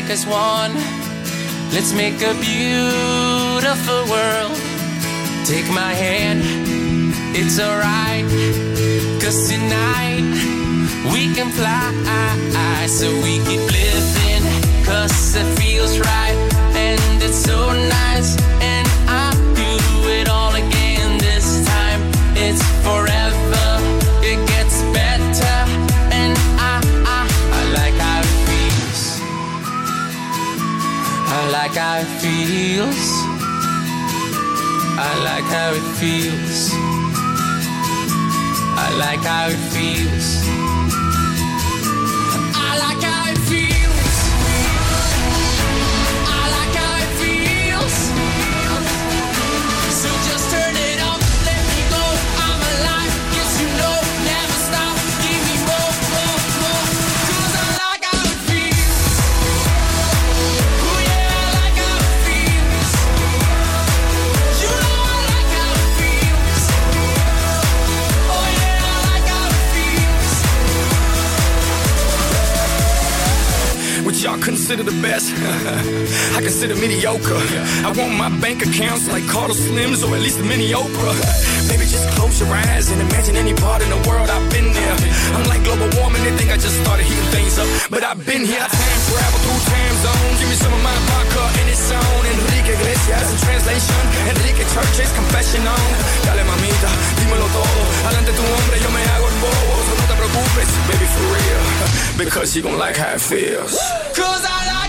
make us one. Let's make a beautiful world. Take my hand, it's alright. Cause tonight we can fly. So we keep living, cause it feels right. And it's so nice like how it feels. I like how it feels. I like how it feels. consider the best. I consider mediocre. I want my bank accounts like Carlos Slims or at least a mini Oprah. Baby, just close your eyes and imagine any part in the world I've been there. I'm like global warming, they think I just started heating things up. But I've been here. I time travel through time zones. Give me some of my vodka and it's on. Enrique Iglesias in translation. Enrique Church's confession on. Dale, mamita, dímelo todo. Adelante tu hombre, yo me hago el bobo. So no te preocupes, baby, for real. Because you gon' like how it feels. Cause I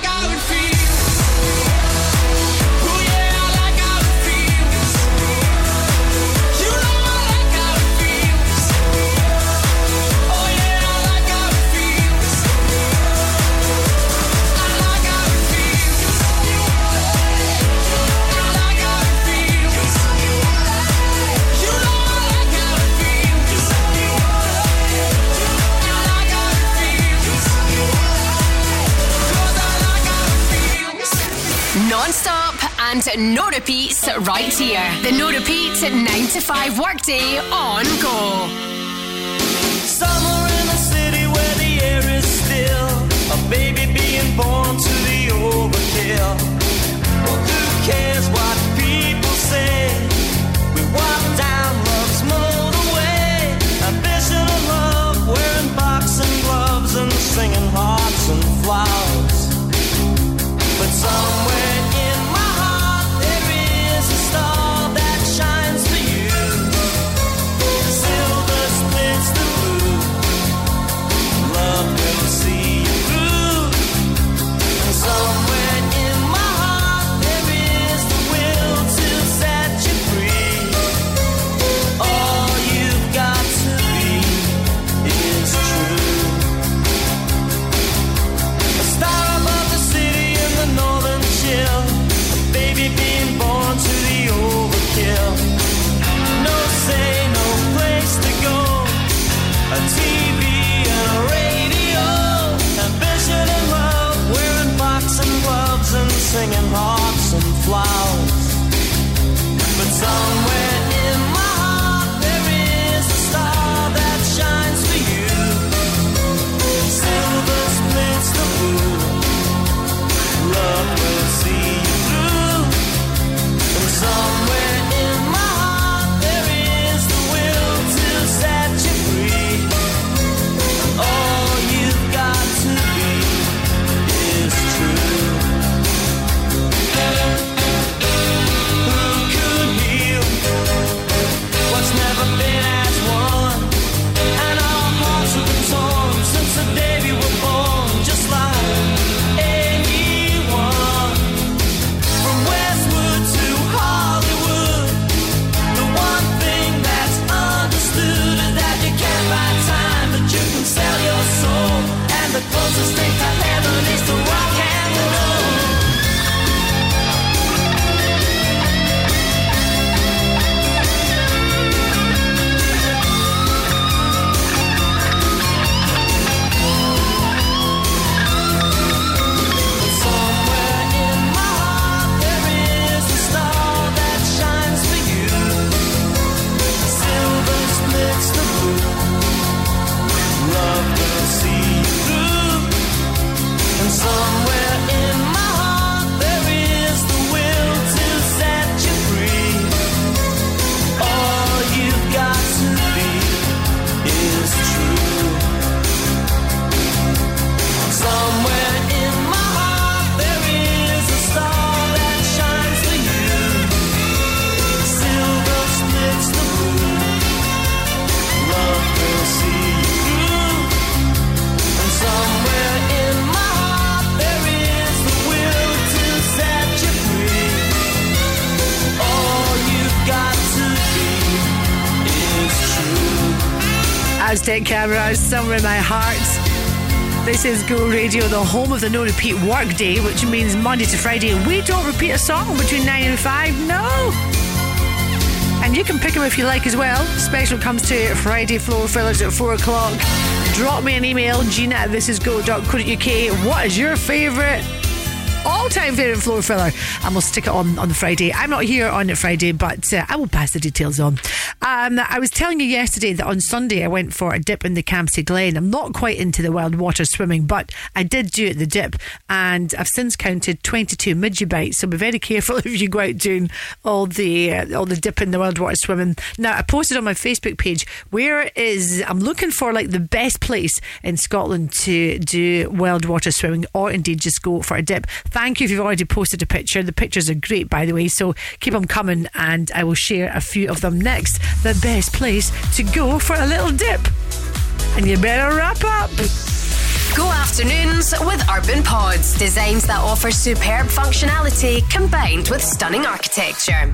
and no repeats right here. The no repeats 9 to 5 workday on go. My heart. This is Go Radio, the home of the no repeat work day, which means Monday to Friday we don't repeat a song between 9 and 5. No! And you can pick them if you like as well. Special comes to Friday floor fillers at 4 o'clock. Drop me an email, gina at thisisgo.co.uk. What is your favourite all time favourite floor filler, and we'll stick it on on Friday. I'm not here on Friday, but uh, I will pass the details on. Um, I was telling you yesterday that on Sunday I went for a dip in the Campsie Glen. I'm not quite into the wild water swimming, but I did do it the dip, and I've since counted 22 midgie bites. So be very careful if you go out doing all the uh, all the dip in the wild water swimming. Now I posted on my Facebook page where is I'm looking for like the best place in Scotland to do wild water swimming, or indeed just go for a dip. Thank you if you've already posted a picture. The pictures are great, by the way, so keep them coming, and I will share a few of them next. The best place to go for a little dip. And you better wrap up. Go afternoons with Urban Pods. Designs that offer superb functionality combined with stunning architecture.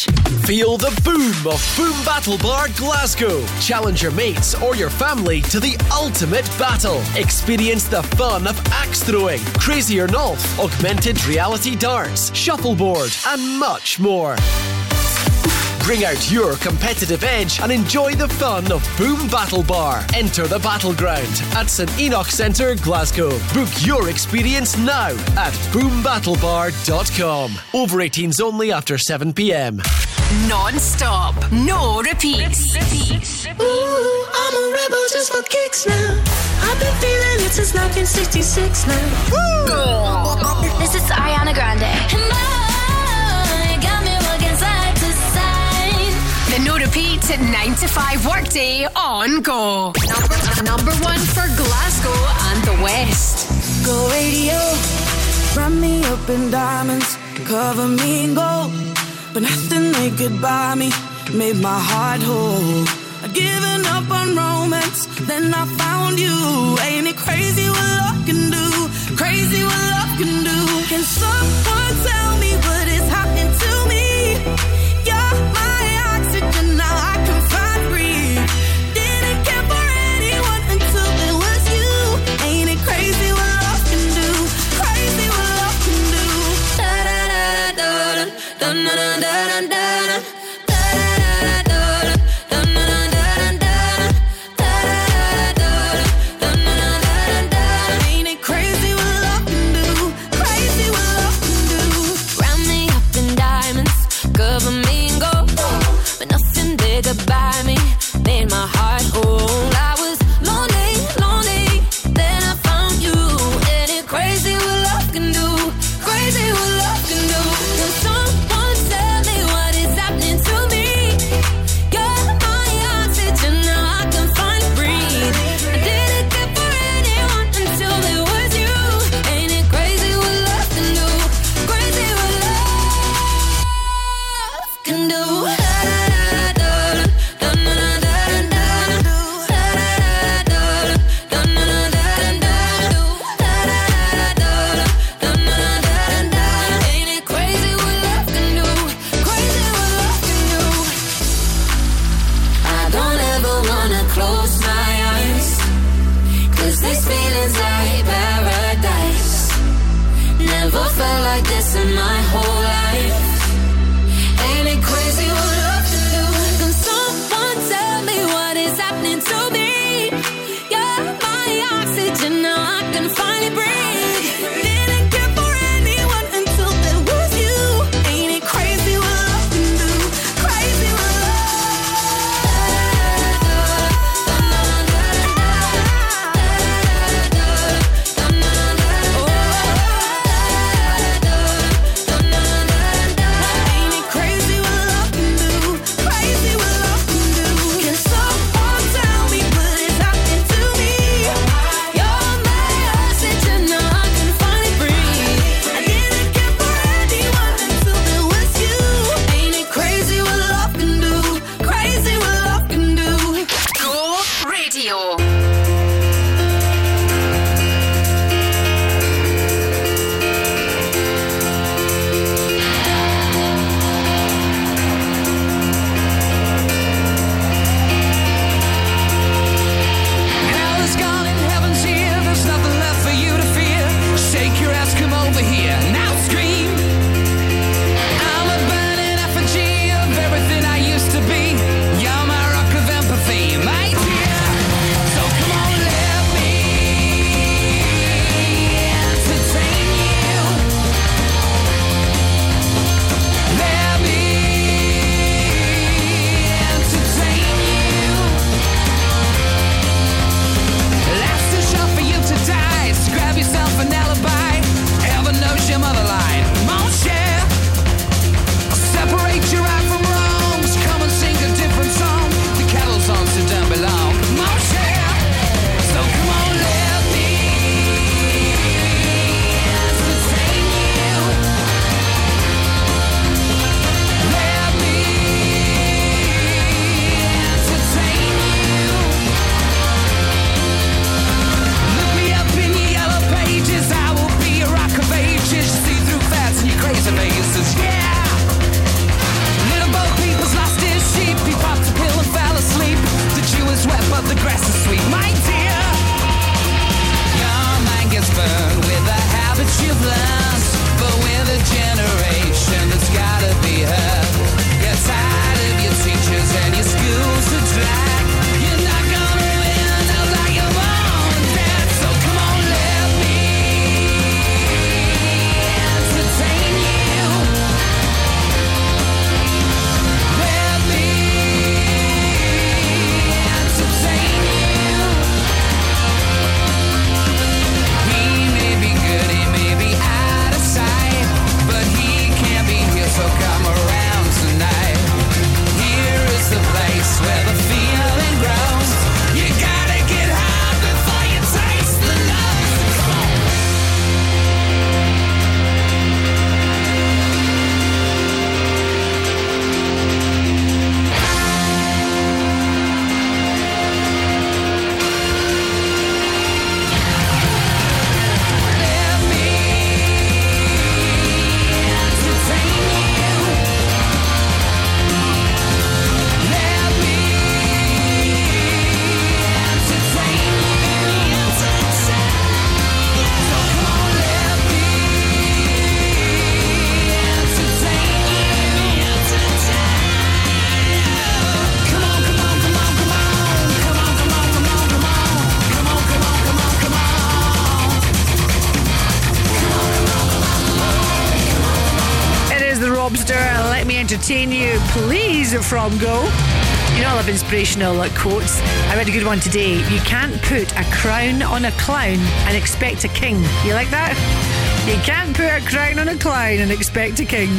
Feel the boom of Boom Battle Bar Glasgow. Challenge your mates or your family to the ultimate battle. Experience the fun of axe throwing, crazy or Nolf, augmented reality darts, shuffleboard, and much more. Bring out your competitive edge and enjoy the fun of Boom Battle Bar. Enter the battleground at St Enoch Centre, Glasgow. Book your experience now at boombattlebar.com. Over 18s only after 7 pm. Non stop, no repeats. Ooh, I'm a rebel just for kicks now. I've been feeling it since 1966 now. This is Ariana Grande. No repeat 9 to 5 workday on go. Number, one for Glasgow and the West. Go radio, wrap me up in diamonds, cover me in gold. But nothing they could buy me made my heart whole. I'd given up on romance, then I found you. Ain't it crazy what love can do? Crazy what love can do. Can someone tell me quotes. I read a good one today. You can't put a crown on a clown and expect a king. You like that? You can't put a crown on a clown and expect a king.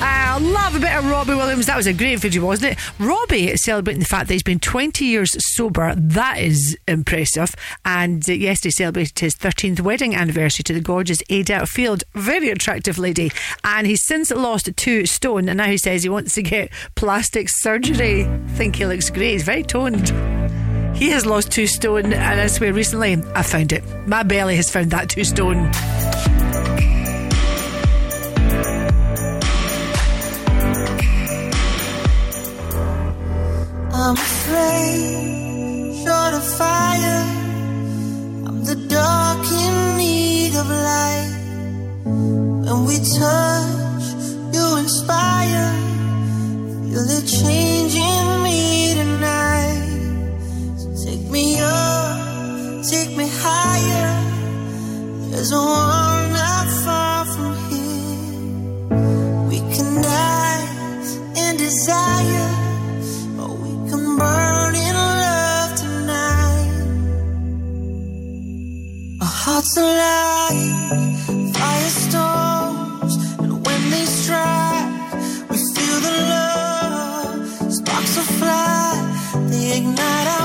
I love a bit of Robbie Williams. That was a great video, wasn't it? Robbie celebrating the fact that he's been 20 years sober. That is impressive. And yesterday celebrated his 13th wedding anniversary to the gorgeous Ayda Field. Very attractive lady. And he's since lost two stone. And now he says he wants to get plastic surgery. think he looks great. He's very toned. He has lost two stone, and I swear recently I found it. My belly has found that two stone. I'm a flame, short of fire. The dark in need of light. When we touch, you inspire. Feel it changing me tonight. So take me up, take me higher. There's a world not far from here. We can dance in desire. Or we can burn hearts alive, firestorms, and when they strike, we feel the love. Sparks will fly, they ignite our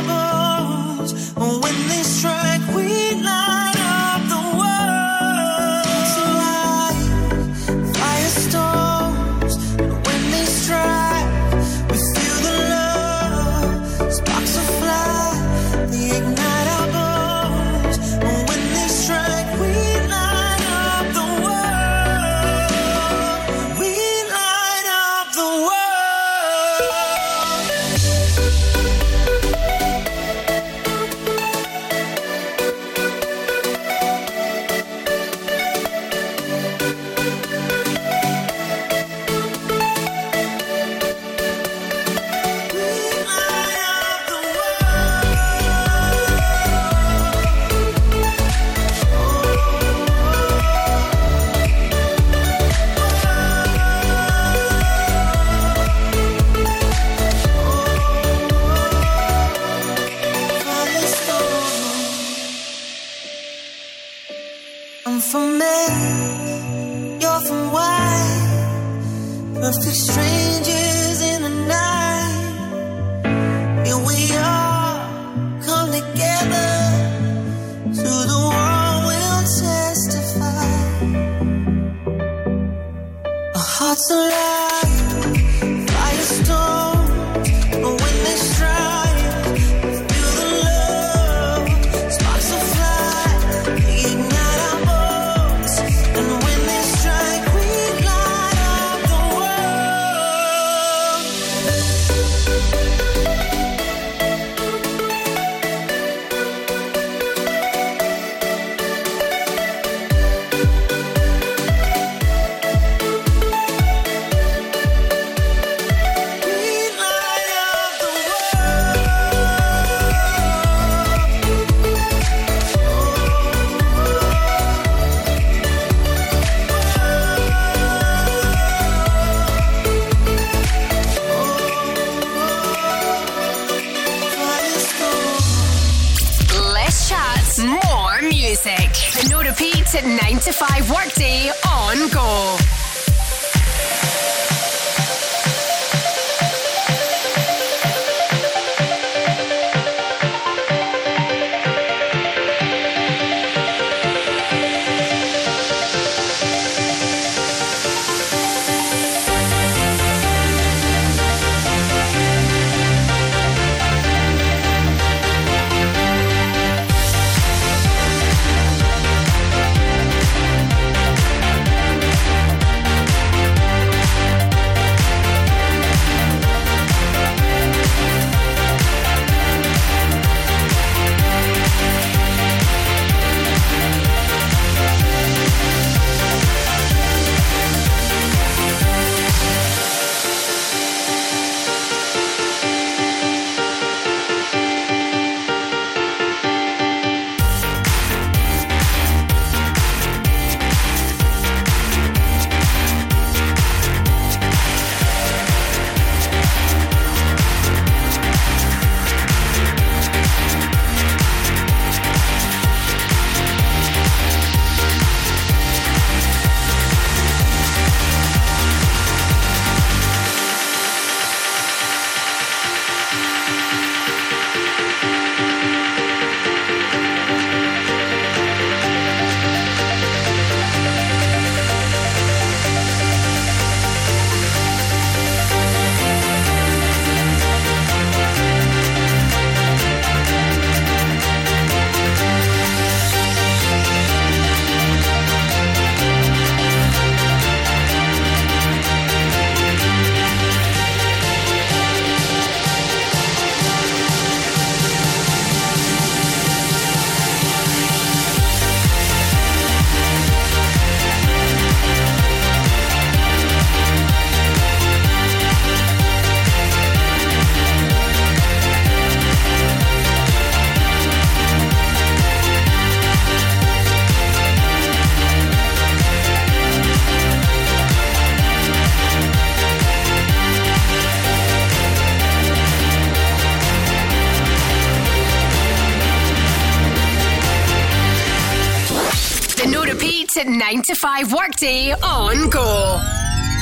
5 workday on Go.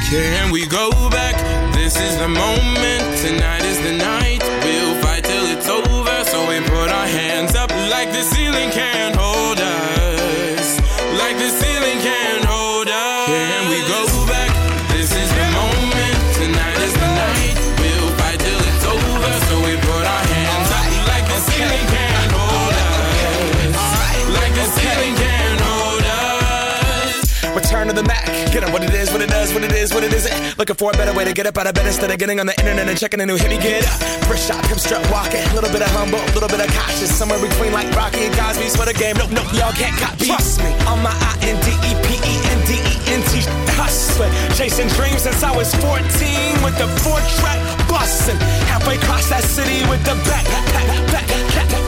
Can we go back? This is the moment. Tonight is the night. We'll fight till it's over. So we put our hands up like the ceiling can't what it does, what it is, what it isn't. Looking for a better way to get up out of bed instead of getting on the internet and checking a new hit. Me get up. First shot, pimp strut walking. A little bit of humble, a little bit of cautious. Somewhere between like Rocky and Cosby's for the game. Nope, nope, y'all can't copy. Trust me. On my I N D E P E N D E N T hustling. Chasing dreams since I was 14 with the four track busting. Halfway across that city with the back, back, back, back,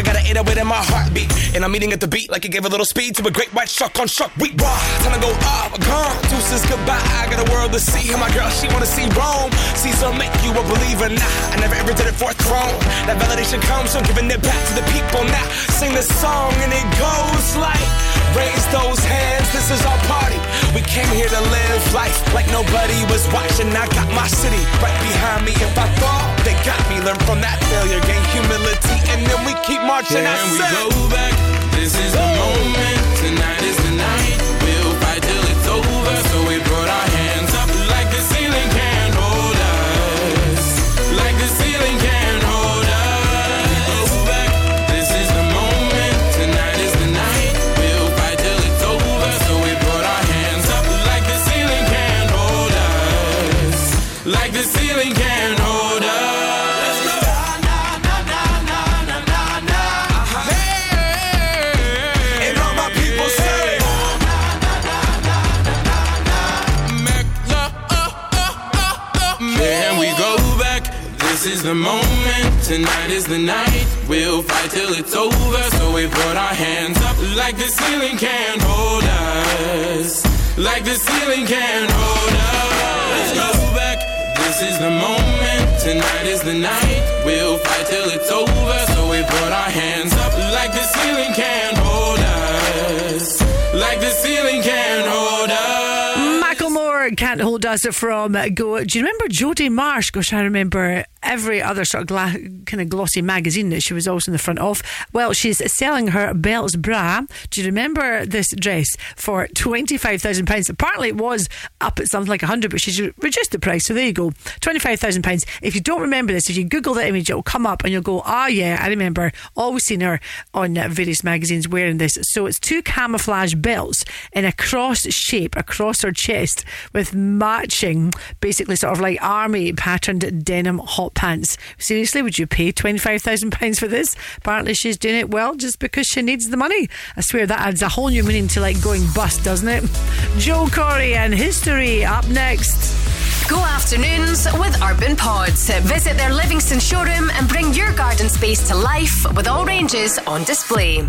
I got an 808 in my heartbeat. And I'm eating at the beat like it gave a little speed to a great white shark on shark week. Raw, time to go up, gone. Deuces goodbye. I got a world to see. And my girl, she wanna see Rome. Caesar make you a believer. Nah, I never ever did it for a throne. That validation comes from giving it back to the people. Now sing this song and it goes like. Raise those hands, this is our party. We came here to live life like nobody was watching. I got my city right behind me. If I fall, they got me. Learn from that failure, gain humility, and then we keep marching. I we go back? This is the moment. Tonight is the night. This is the moment. Tonight is the night. We'll fight till it's over. So we put our hands up like the ceiling can't hold us. Like the ceiling can't hold us. Let's go back. This is the moment. Tonight is the night. We'll fight till it's over. So we put our hands up like the ceiling can't hold us. Like the ceiling can't hold us. Can't hold us from Go. Do you remember Jodie Marsh? Gosh, I remember every other sort of gla- kind of glossy magazine that she was also in the front of. Well, she's selling her Belts bra. Do you remember this dress for twenty five thousand pounds? Apparently, it was up at something like hundred, but she's reduced the price. So there you go, twenty five thousand pounds. If you don't remember this, if you Google that image, it will come up, and you'll go, "Ah, yeah, I remember." Always seen her on various magazines wearing this. So it's two camouflage belts in a cross shape across her chest with matching, basically sort of like army patterned denim hot pants. Seriously, would you pay £25,000 for this? Apparently, she's doing it well just because she needs the money. I swear that adds a whole new meaning to like going bust, doesn't it? Joel Corry and history up next. Go afternoons with Urban Pods. Visit their Livingston showroom and bring your garden space to life with all ranges on display.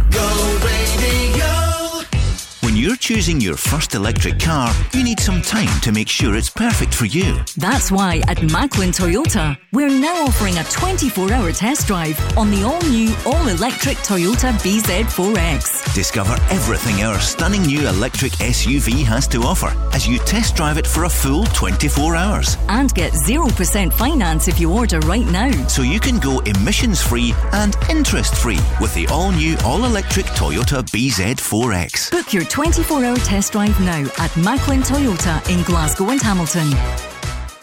When you're choosing your first electric car, you need some time to make sure it's perfect for you. That's why at Macklin Toyota, we're now offering a 24 hour test drive on the all new, all electric Toyota BZ4X. Discover everything our stunning new electric SUV has to offer as you test drive it for a full 24 hours. And get 0% finance if you order right now. So you can go emissions free and interest free with the all new, all electric Toyota BZ4X. Book your 24 hour test drive now at Macklin Toyota in Glasgow and Hamilton.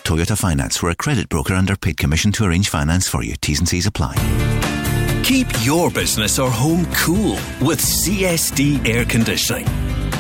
Toyota Finance, we're a credit broker under paid commission to arrange finance for you. T's and C's apply. Keep your business or home cool with CSD air conditioning.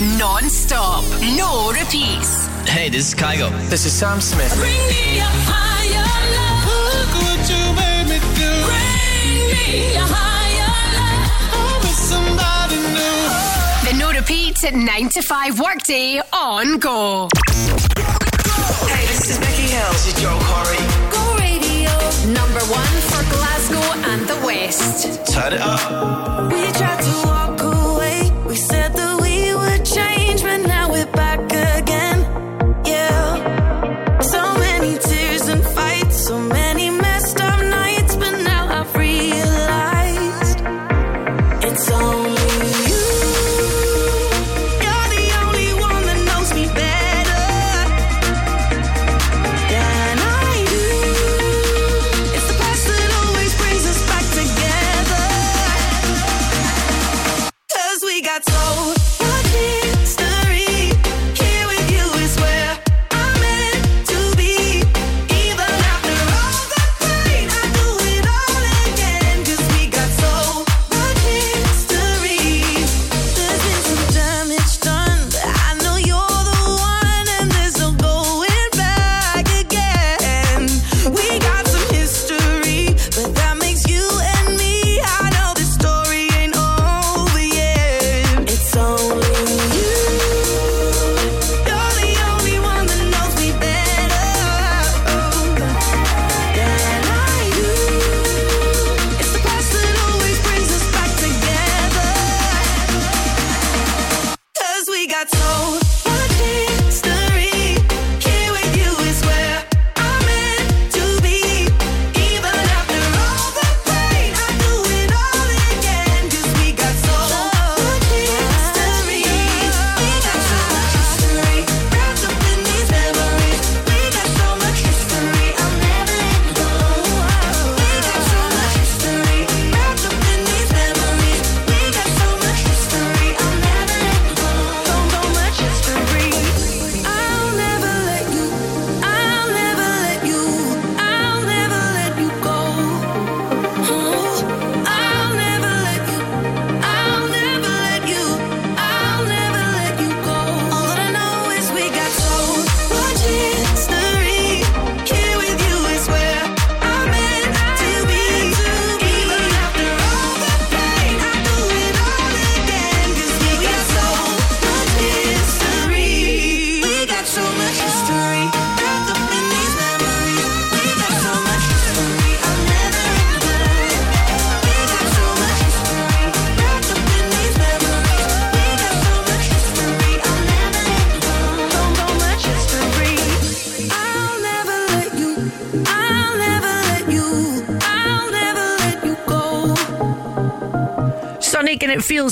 Non stop, no repeats. Hey, this is Kygo. This is Sam Smith. Bring me your higher love. Look what you made me do. Bring me your higher love. I'm with somebody new. The no repeats at 9 to 5 workday on Go. Hey, this is Becky Hill. This is Joel Corry. Go Radio. Number one for Glasgow and the West. Turn it up. We tried to walk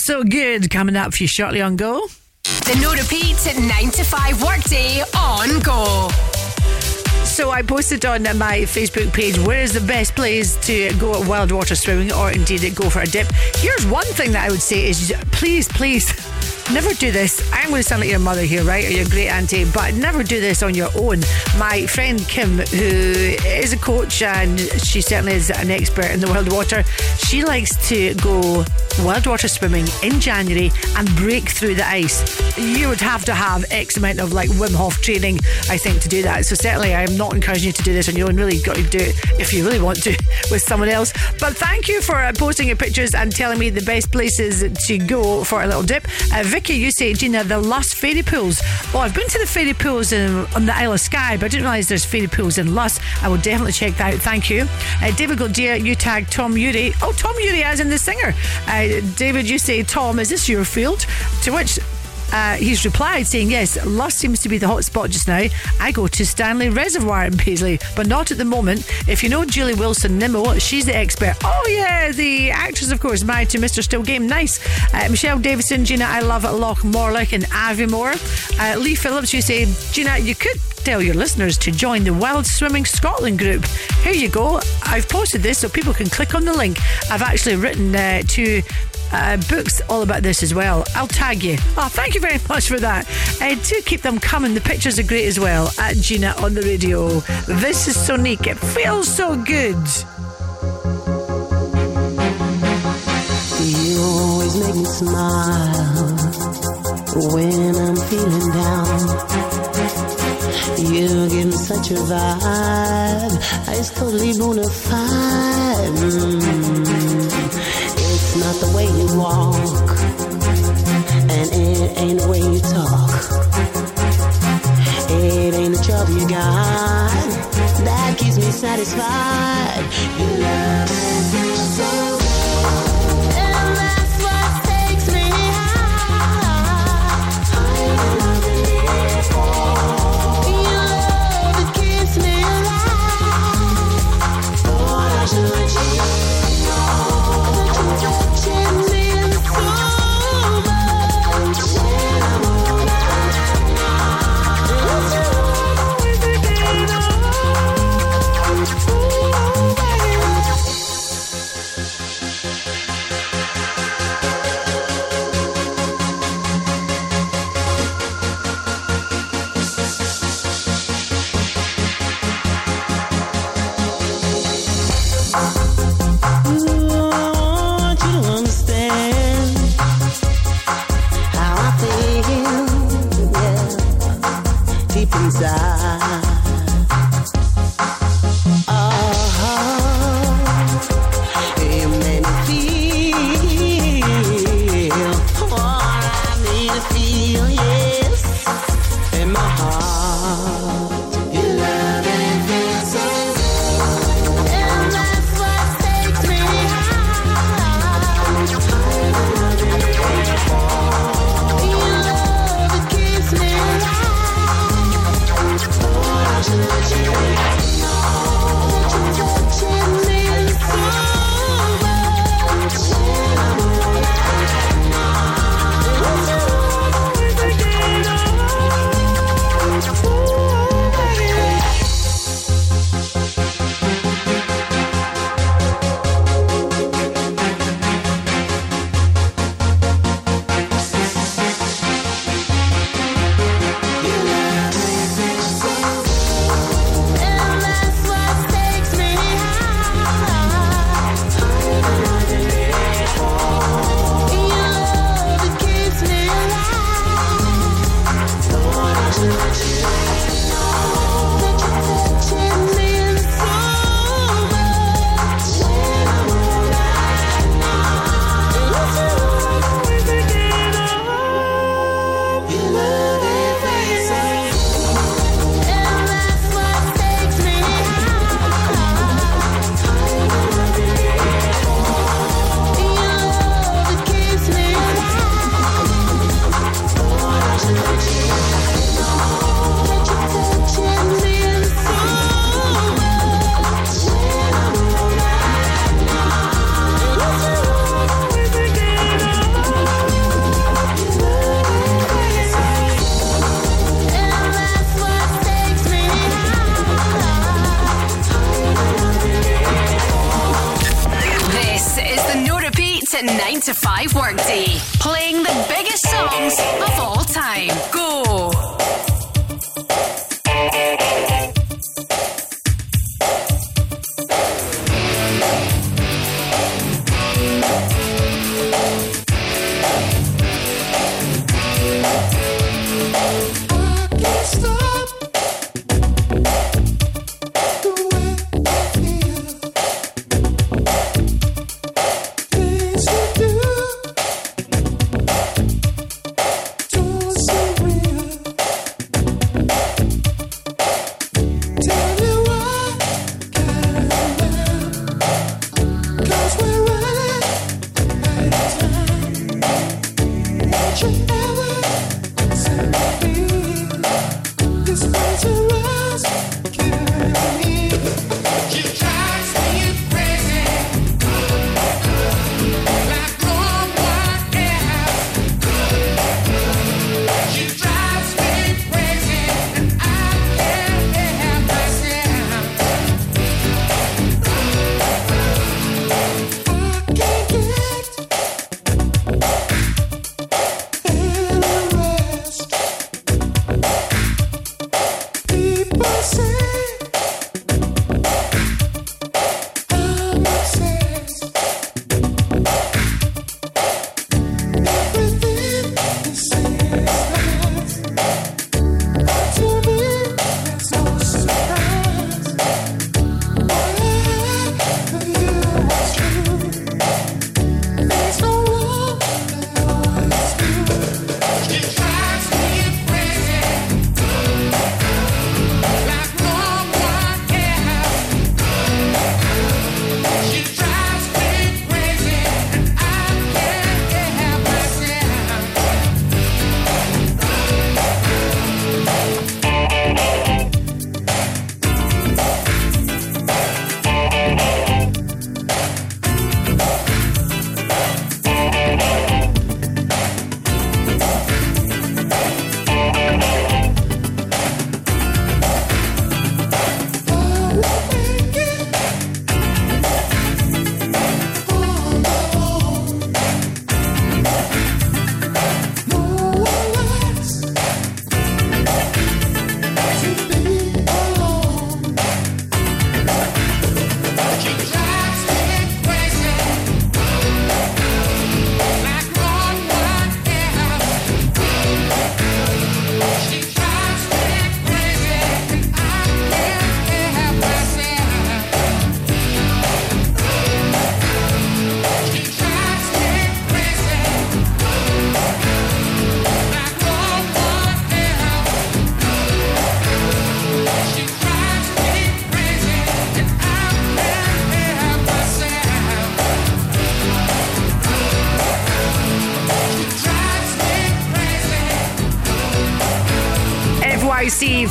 so good coming up for you shortly on Go. The no repeats at 9 to 5 workday on Go. So I posted on my Facebook page where is the best place to go at wild water swimming or indeed go for a dip. Here's one thing that I would say is please, please never do this. I'm going to sound like your mother here, right? Or your great auntie, but never do this on your own. My friend Kim, who is a coach and she certainly is an expert in the wild water, she likes to go wild water swimming in January and break through the ice. You would have to have X amount of like Wim Hof training, I think, to do that. So certainly I'm not encouraging you to do this on your own. Really, got to do it if you really want to with someone else. But thank you for uh, posting your pictures and telling me the best places to go for a little dip. Uh, Vicky, you say, Gina, the Luss Fairy Pools. Well, I've been to the Fairy Pools in, on the Isle of Skye, but I didn't realise there's Fairy Pools in Luss. I will definitely check that out. Thank you. Uh, David Goldier, you tag Tom Urie. Oh, Tom Urie, as in the singer. Uh, David, you say, Tom, is this your field? To which uh, he's replied saying, Yes, Luss seems to be the hot spot just now. I go to Stanley Reservoir in Paisley, but not at the moment. If you know Julie Wilson Nimmo, she's the expert. Oh, yeah, the actress, of course, married to Mr. Still Game. Nice. Uh, Michelle Davison, Gina, I love Loch Morlich and Aviemore. Uh, Lee Phillips, you say, Gina, you could tell your listeners to join the Wild Swimming Scotland group. Here you go. I've posted this so people can click on the link. I've actually written uh, two uh, books all about this as well. I'll tag you. Oh, thank you very much for that. Uh, do keep them coming. The pictures are great as well. At Gina on the radio. This is Sonique. It feels so good. You always make me smile when I'm feeling down. You give me such a vibe, it's totally bona fide. Mm. It's not the way you walk, and it ain't the way you talk. It ain't the trouble you got that keeps me satisfied. Your love is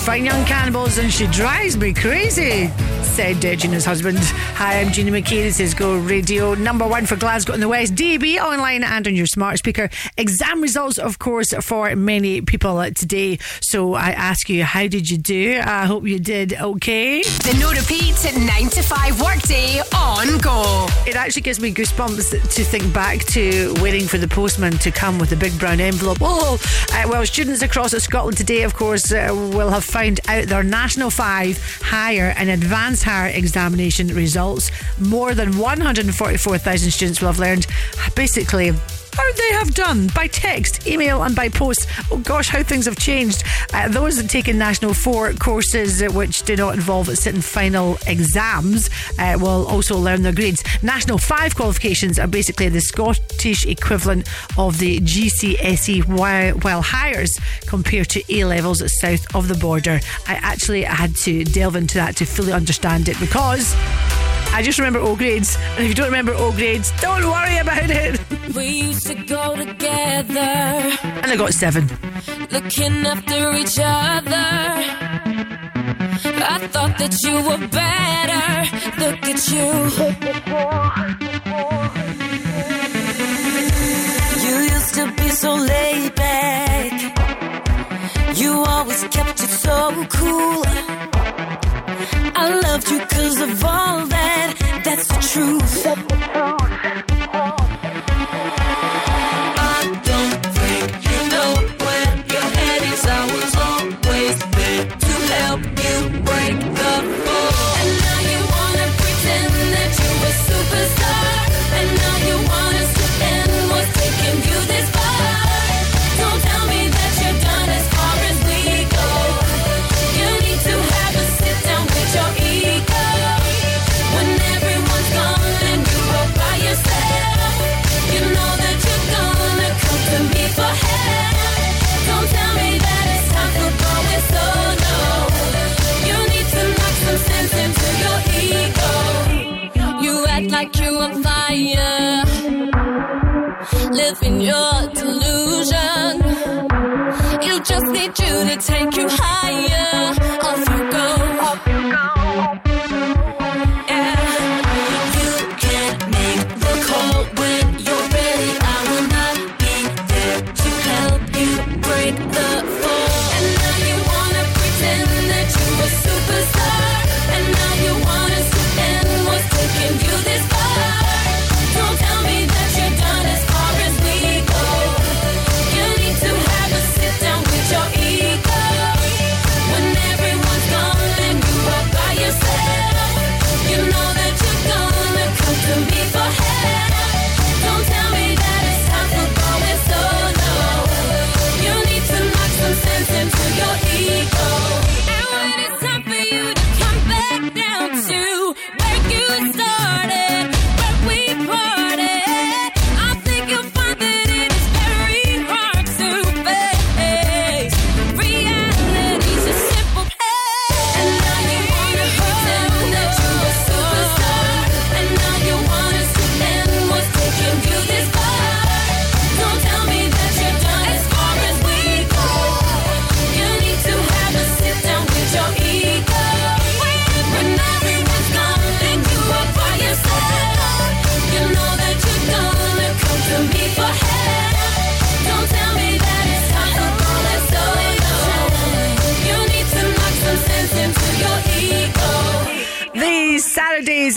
Fine Young Cannibals, and she drives me crazy, said uh, Gina's husband. Hi, I'm Gina McKie. This is Go Radio, number one for Glasgow and the West, DB online and on your smart speaker. Exam results, of course, for many people today. So I ask you, how did you do? I hope you did okay. The no repeat 9 to 5 workday on Go. It actually gives me goosebumps to think back to waiting for the postman to come with a big brown envelope. Oh, uh, well, students across Scotland today, of course, uh, will have found out their National 5 higher and advanced higher examination results. More than 144,000 students will have learned basically how they have done by text, email, and by post. Oh gosh, how things have changed. Uh, those that take in National 4 courses uh, which do not involve sitting final exams uh, will also learn their grades. National 5 qualifications are basically the Scottish equivalent of the GCSE while, while Highers compared to A levels south of the border. I actually had to delve into that to fully understand it because. I just remember O grades, and if you don't remember O grades, don't worry about it. We used to go together, And I got seven. looking after each other. I thought that you were better. Look at you. You used to be so laid back. You always kept it so cool. I loved you cause of all that. That's the truth. I living your delusion. You just need you to take you higher.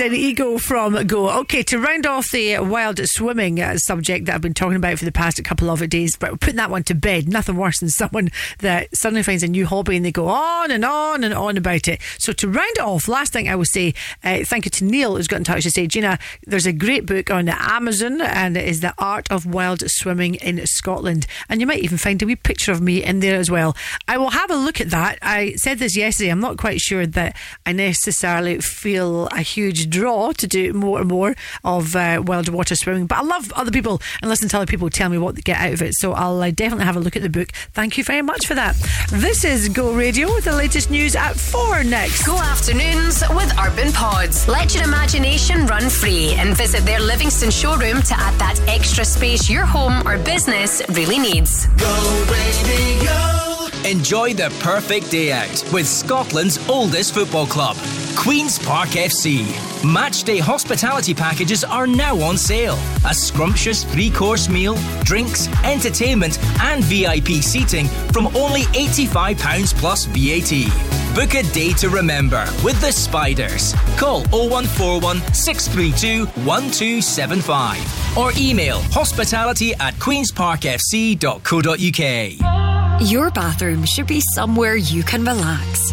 And Ego from Go. Okay, to round off the wild swimming uh, subject that I've been talking about for the past couple of days, but putting that one to bed. Nothing worse than someone that suddenly finds a new hobby and they go on and on and on about it. So to round it off, last thing I will say, uh, thank you to Neil who's got in touch to say, Gina, there's a great book on Amazon and it is The Art of Wild Swimming in Scotland. And you might even find a wee picture of me in there as well. I will have a look at that. I said this yesterday. I'm not quite sure that I necessarily feel a huge draw to do more and more of uh, wild water swimming, but I love other people and listen to other people tell me what they get out of it. So I'll uh, definitely have a look at the book. Thank you very much for that. This is Go Radio with the latest news at four next. Go afternoons with Urban Pods. Let your imagination run free and visit their Livingston showroom to add that extra space your home or business really needs. Go radio. Enjoy the perfect day out with Scotland's oldest football club, Queen's Park FC. Matchday hospitality packages are now on sale. A scrumptious three course meal, drinks, entertainment, and VIP seating from only £85 plus VAT. Book a day to remember with the Spiders. Call 0141 632 1275 or email hospitality at queensparkfc.co.uk. Your bathroom should be somewhere you can relax.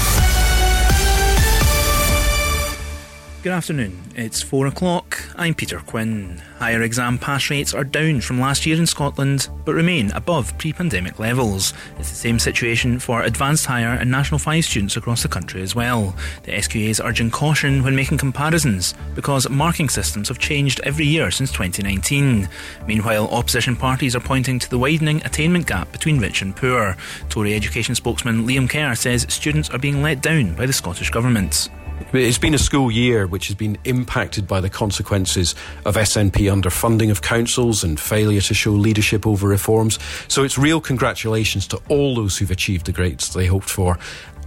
Good afternoon. It's four o'clock. I'm Peter Quinn. Higher exam pass rates are down from last year in Scotland, but remain above pre pandemic levels. It's the same situation for advanced higher and National 5 students across the country as well. The SQA is urging caution when making comparisons, because marking systems have changed every year since 2019. Meanwhile, opposition parties are pointing to the widening attainment gap between rich and poor. Tory education spokesman Liam Kerr says students are being let down by the Scottish Government. It's been a school year which has been impacted by the consequences of SNP underfunding of councils and failure to show leadership over reforms. So it's real congratulations to all those who've achieved the grades they hoped for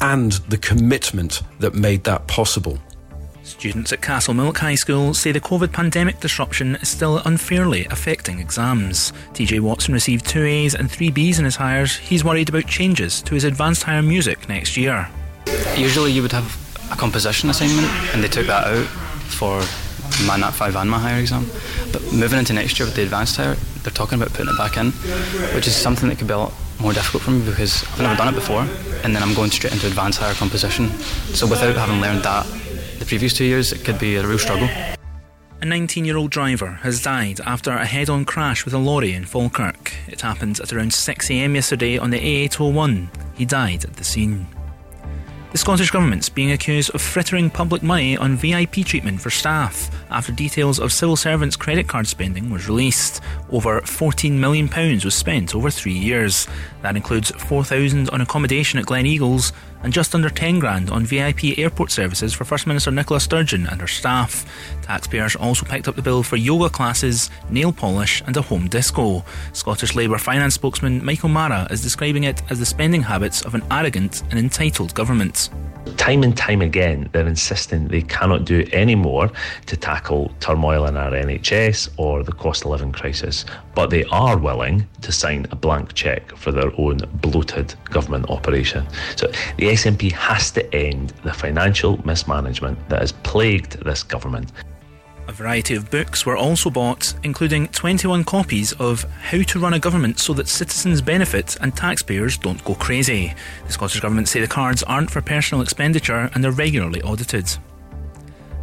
and the commitment that made that possible. Students at Castle Castlemilk High School say the COVID pandemic disruption is still unfairly affecting exams. TJ Watson received two A's and three B's in his Highers. He's worried about changes to his advanced higher music next year. Usually you would have a composition assignment and they took that out for my Nat 5 and my higher exam. But moving into next year with the advanced higher, they're talking about putting it back in, which is something that could be a lot more difficult for me because I've never done it before and then I'm going straight into advanced higher composition. So without having learned that the previous two years, it could be a real struggle. A 19 year old driver has died after a head on crash with a lorry in Falkirk. It happened at around 6am yesterday on the A801. He died at the scene. The Scottish Government's being accused of frittering public money on VIP treatment for staff after details of civil servants' credit card spending was released. Over £14 million was spent over three years. That includes 4000 on accommodation at Gleneagles and just under 10 grand on VIP airport services for First Minister Nicola Sturgeon and her staff. Taxpayers also picked up the bill for yoga classes, nail polish, and a home disco. Scottish Labour finance spokesman Michael Marra is describing it as the spending habits of an arrogant and entitled government. Time and time again, they're insisting they cannot do any more to tackle turmoil in our NHS or the cost of living crisis, but they are willing to sign a blank cheque for their own bloated government operation. So the SNP has to end the financial mismanagement that has plagued this government. A variety of books were also bought, including 21 copies of How to Run a Government So That Citizens Benefit and Taxpayers Don't Go Crazy. The Scottish Government say the cards aren't for personal expenditure and are regularly audited.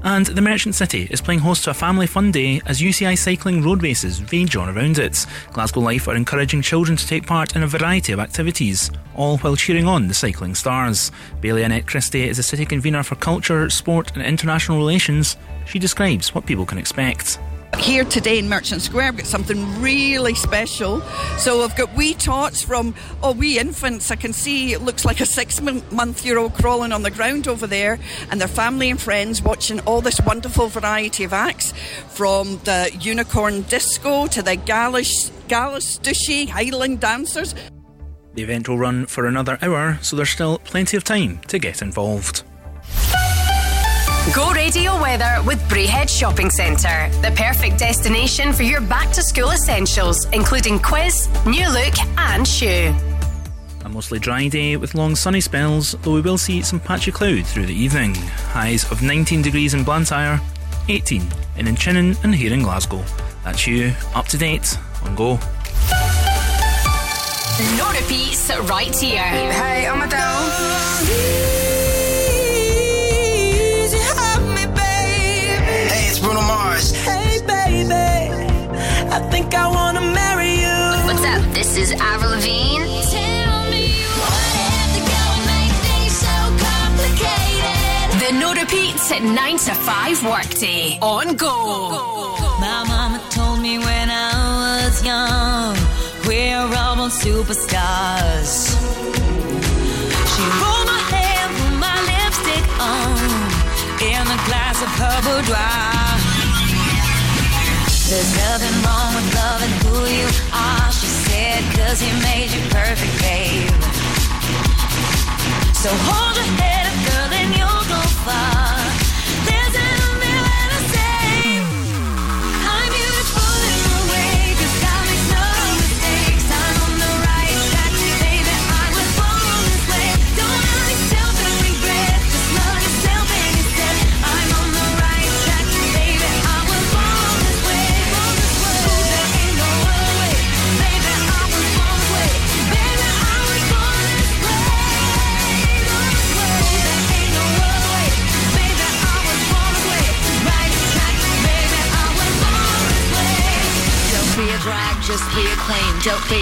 And the Merchant City is playing host to a family fun day as UCI cycling road races rage on around it. Glasgow Life are encouraging children to take part in a variety of activities, all while cheering on the cycling stars. Bailie Annette Christie is a city convener for culture, sport, and international relations. She describes what people can expect. Here today in Merchant Square, we've got something really special. So I've got wee tots from, oh, wee infants. I can see it looks like a six month year old crawling on the ground over there, and their family and friends watching all this wonderful variety of acts from the unicorn disco to the Galish, Galastushy Highland dancers. The event will run for another hour, so there's still plenty of time to get involved. Go radio weather with Braehead Shopping Centre, the perfect destination for your back to school essentials, including quiz, new look, and Schuh. A mostly dry day with long sunny spells, though we will see some patchy cloud through the evening. Highs of 19 degrees in Blantyre, 18 in Inchinnan and here in Glasgow. That's you, up to date on Go. No repeats right here. Hey, I'm Adele. This is Avril Lavigne. Tell me what have to go make things so complicated. The no repeats at 9 to 5 workday on Go. My mama told me when I was young, we're all born superstars. She rolled my hair, put my lipstick on, in a glass of her boudoir. There's nothing wrong with loving who you are, she said, cause he made you perfect, babe. So hold your head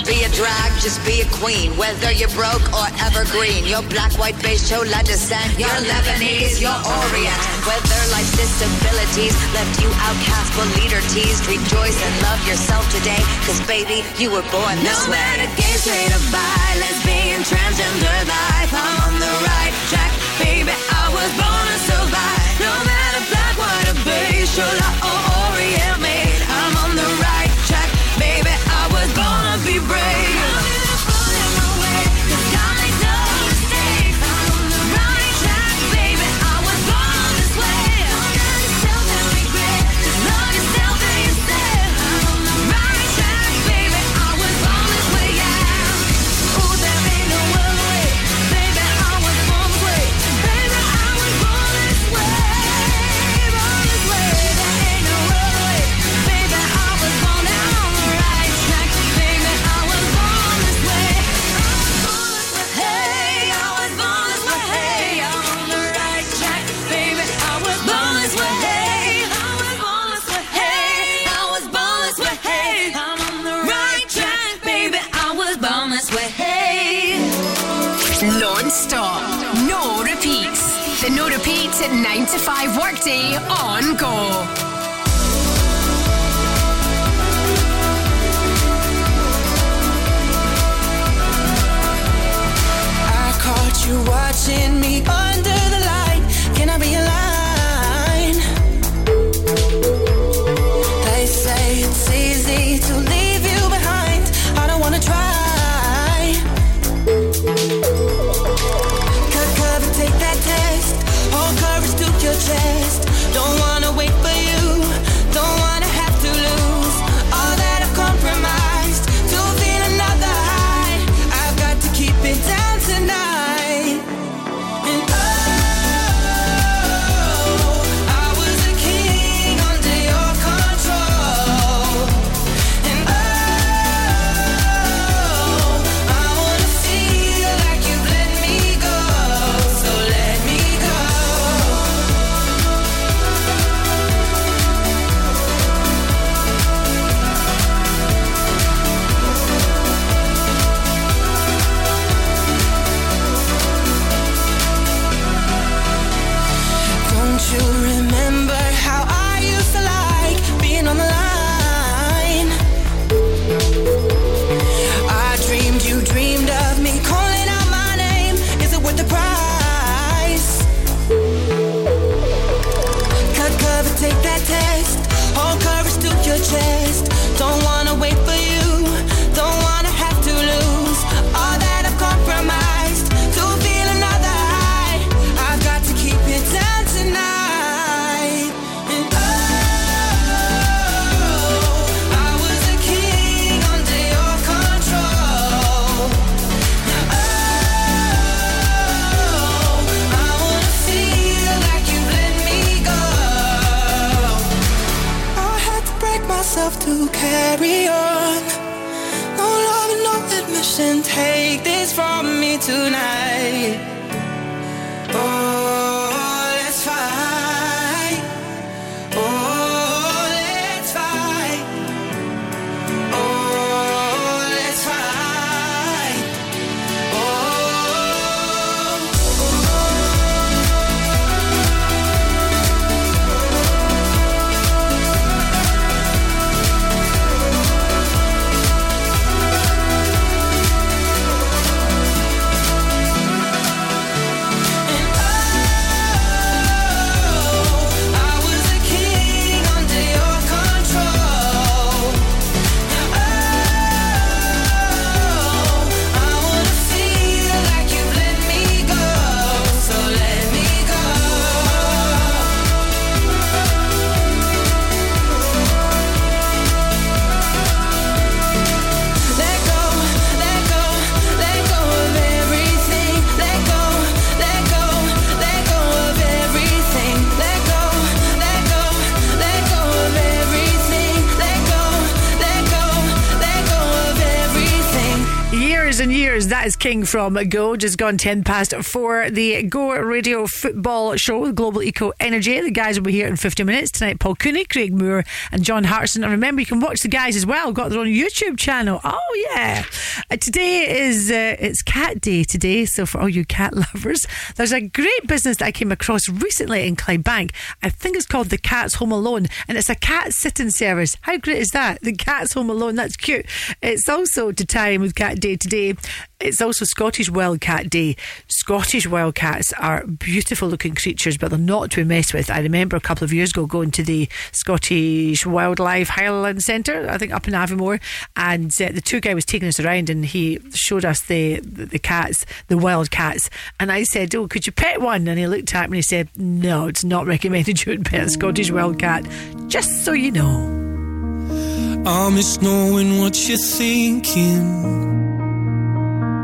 Don't be a drag, just be a queen. Whether you're broke or evergreen, you're black, white, beige, chola descent, your Lebanese, you're Orient. Whether life's disabilities left you outcast but leader teased, rejoice and love yourself today. Cause baby, you were born this No way. matter gay, straight or bi, lesbian, transgender life, I'm on the right track, baby. I was born to survive. No matter black, white, or beige, chola or Orient no at 9 to 5 workday on Go. I caught you watching me under the light. Can I be a line? They say it's easy to leave cover, carry on. No love, no admission. Take this from me tonight. And from Go, just gone 10 past four. The Go Radio Football Show with Global Eco Energy. The guys will be here in 50 minutes tonight. Paul Cooney, Craig Moore, and John Hartson. And remember, you can watch the guys as well. Got their own YouTube channel. Oh, yeah. Uh, today is uh, it's Cat Day today. So, for all you cat lovers, there's a great business that I came across recently in Clydebank. I think it's called The Cat's Home Alone, and it's a cat sitting service. How great is that? The Cat's Home Alone. That's cute. It's also to time with Cat Day today. It's also Scottish Wildcat Day. Scottish wildcats are beautiful looking creatures, but they're not to be messed with. I remember a couple of years ago going to the Scottish Wildlife Highland Centre, I think up in Aviemore, and uh, the tour guy was taking us around and he showed us the, the, the cats, the wild cats. And I said, Oh, could you pet one? And he looked at me and he said, No, it's not recommended you would pet a Scottish wildcat, just so you know. I miss knowing what you're thinking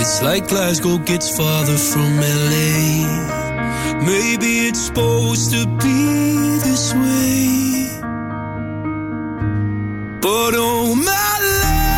It's like Glasgow gets farther from LA. Maybe it's supposed to be this way. But oh my love,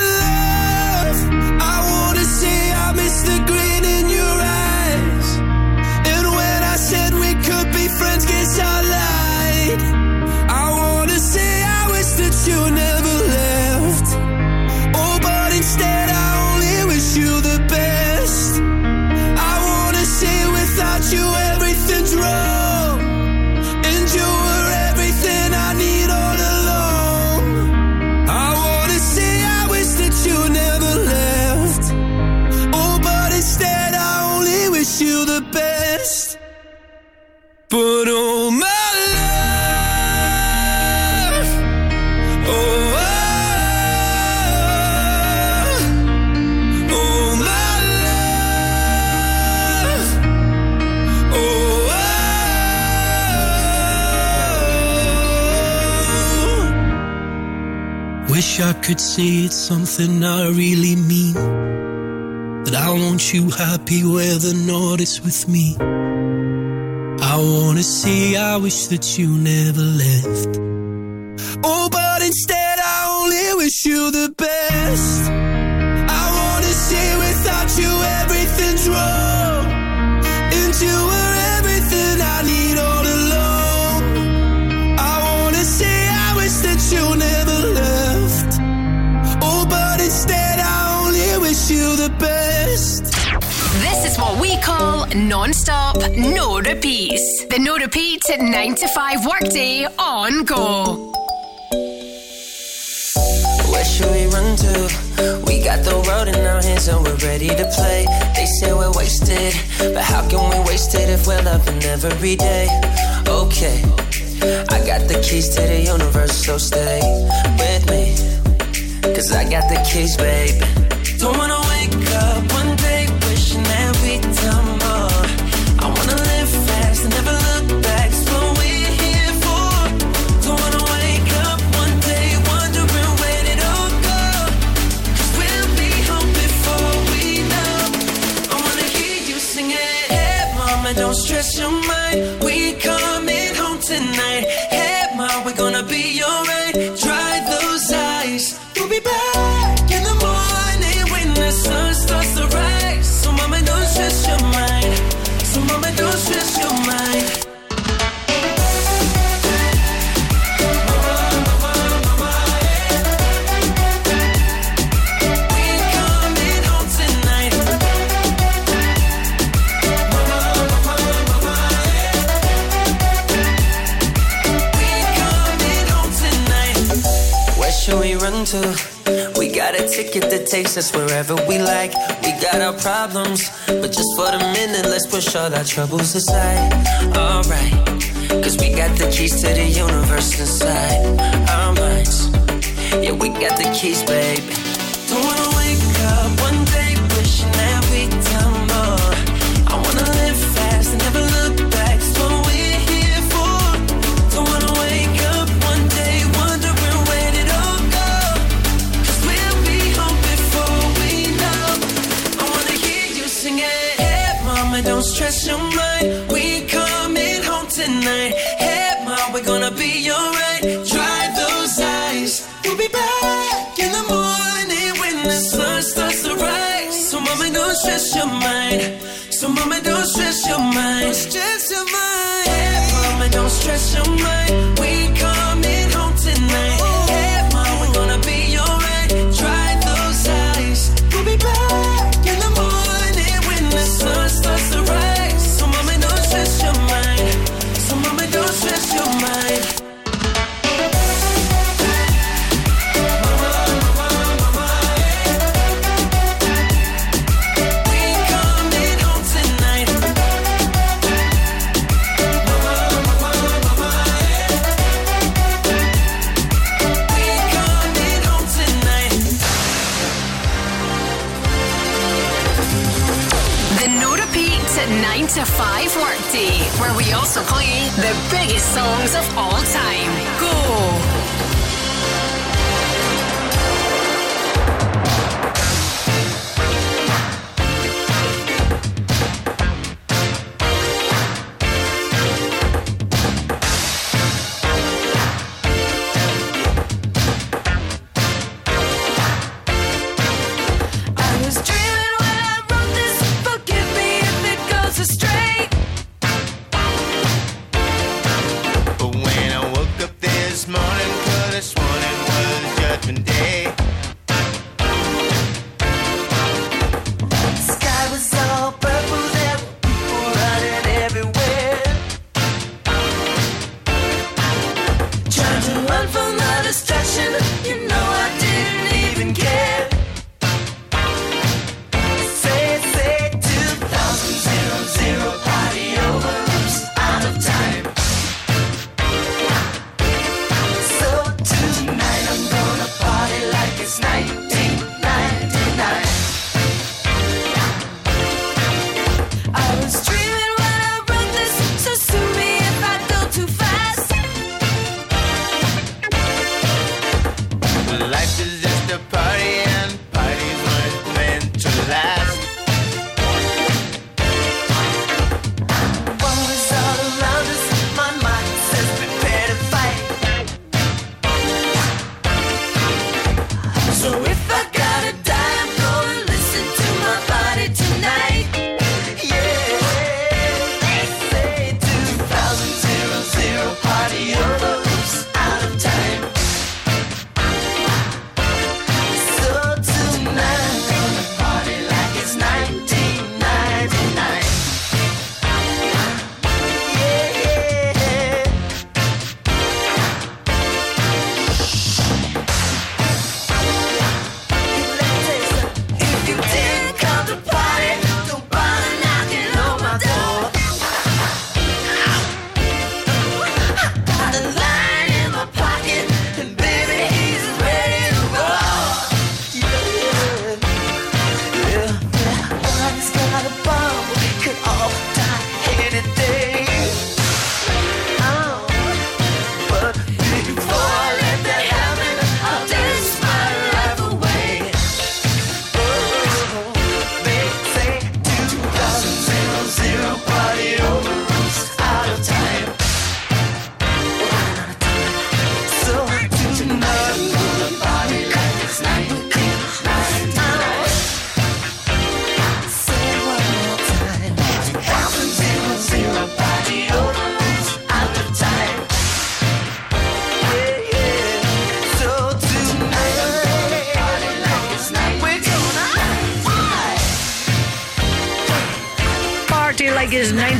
wish i could say it's something I really mean. That I want you happy whether or not it's with me. I wanna say I wish that you never left. Oh, but instead I only wish you the best. I wanna say without you everything's wrong. And you non-stop, no repeats. The no repeat 9 to 5 workday on go. Where should we run to? We got the world in our hands and we're ready to play. They say we're wasted, but how can we waste it if we're loving every day? Okay, I got the keys to the universe, so stay with me. Cause I got the keys, babe. Don't wanna wake up takes us wherever we like. We got our problems, but just for the minute, let's push all our troubles aside. Alright, cause we got the keys to the universe inside our minds. Yeah, we got the keys, baby. don't stress your mind. So mama, don't stress your mind. Don't stress your mind. songs of all time.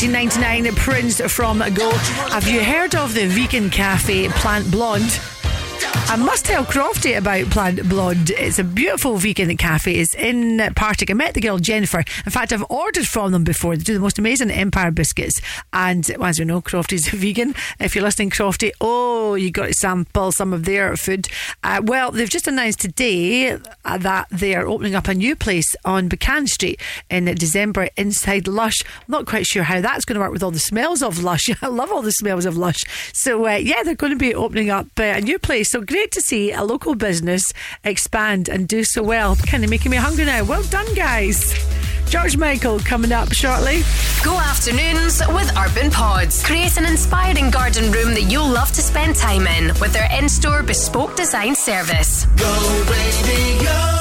1999 Prince from Go. Have you heard of the vegan cafe Plant Blonde? I must tell Crofty about Plant Blonde. It's a beautiful vegan cafe. It's in Partick. I met the girl Jennifer. In fact, I've ordered from them before. They do the most amazing Empire biscuits. And as we know, Crofty's a vegan. If you're listening, Crofty, oh, you got to sample some of their food. Uh, well, they've just announced today uh, that they are opening up a new place on Buchanan Street in December inside Lush. I'm not quite sure how that's going to work with all the smells of Lush. I love all the smells of Lush. So, uh, yeah, they're going to be opening up uh, a new place. So great to see a local business expand and do so well. Kind of making me hungry now. Well done, guys. George Michael coming up shortly. Go afternoons with Urban Pods. Create an inspiring garden room that you'll love to spend time in with their in store bespoke design service. Go radio.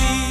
You.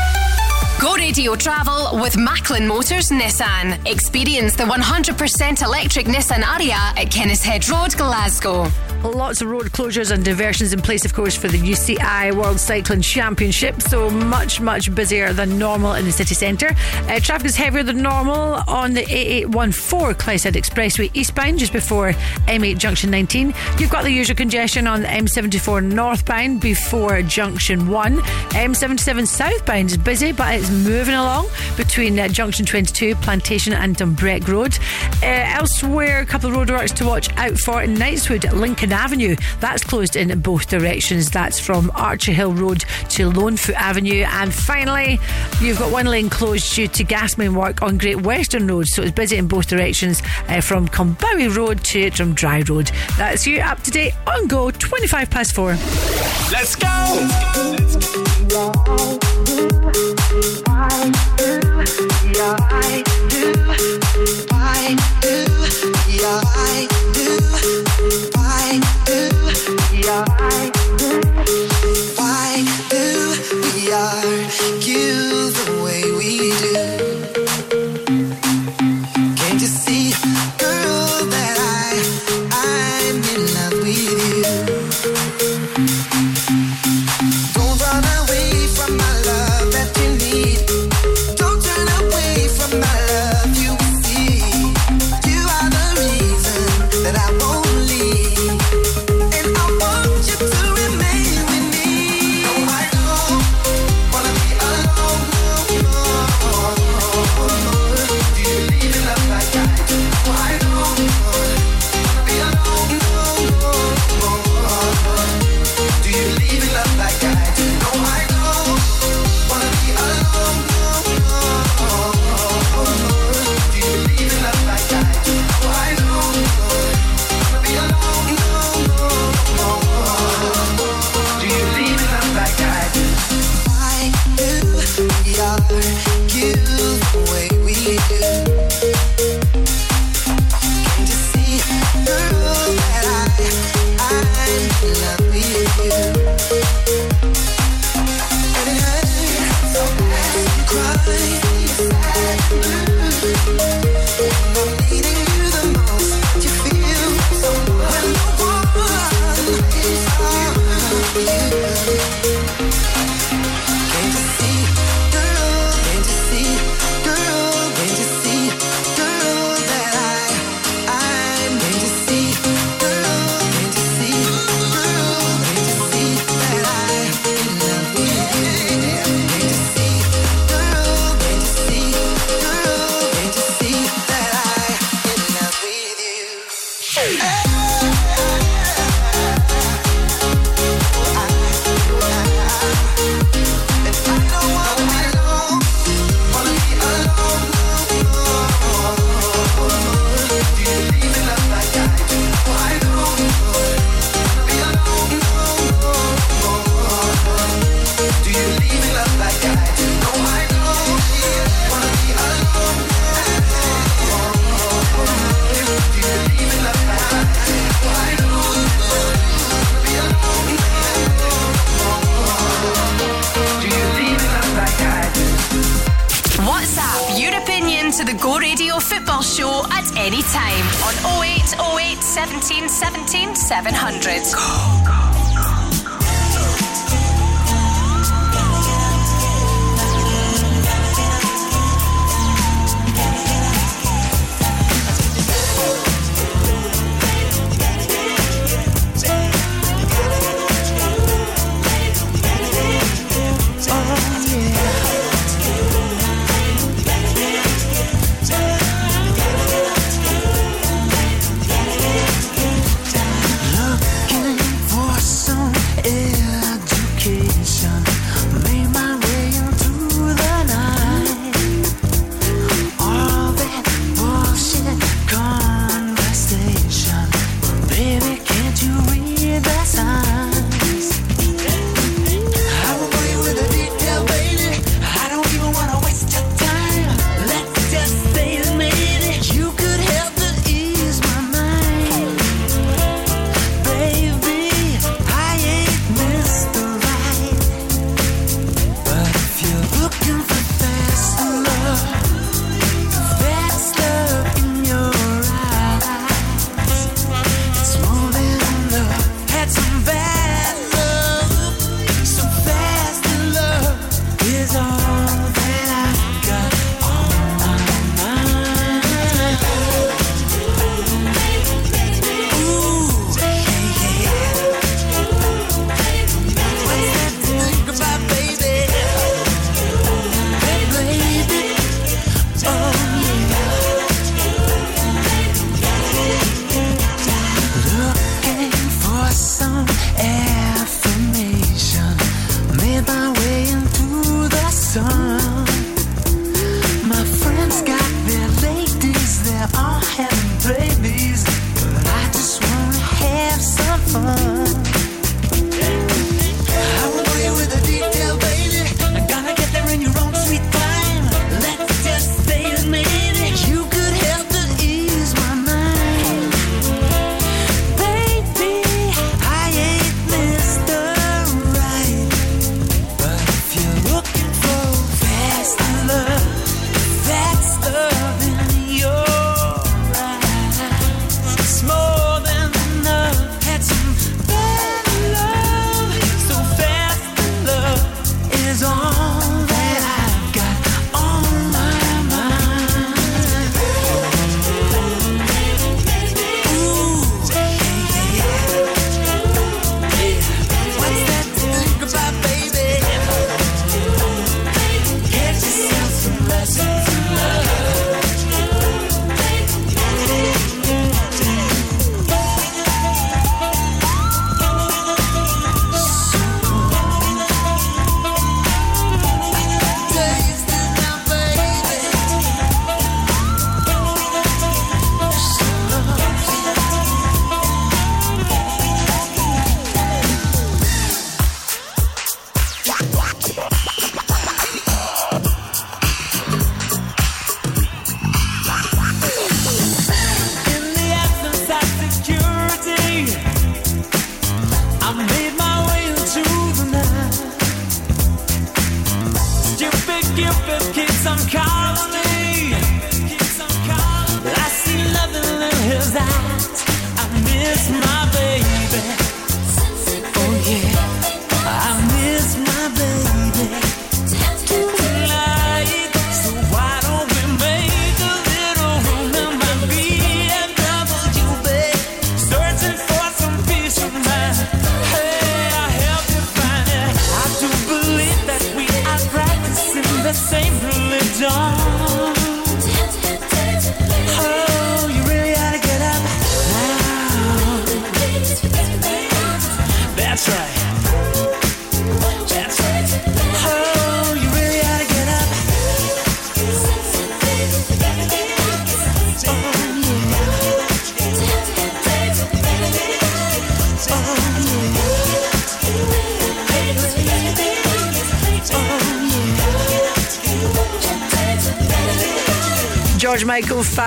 Go radio travel with Macklin Motors Nissan. Experience the 100% electric Nissan Ariya at Kennishead Road, Glasgow. Lots of road closures and diversions in place, of course, for the UCI World Cycling Championship. So much, much busier than normal in the city centre. Uh, traffic is heavier than normal on the A814 Clydeside Expressway eastbound, just before M8 Junction 19. You've got the usual congestion on the M74 northbound before Junction 1. M77 southbound is busy, but it's moving along between uh, Junction 22, Plantation, and Dumbreck Road. Uh, elsewhere, a couple of roadworks to watch out for in Knightswood, Lincoln Avenue. That's closed in both directions. That's from Archerhill Road to Lonefoot Avenue. And finally, you've got one lane closed due to gas main work on Great Western Road. So it's busy in both directions uh, from Combowie Road to Drumry Road. That's you up to date on Go, 25 past four. Let's go! Why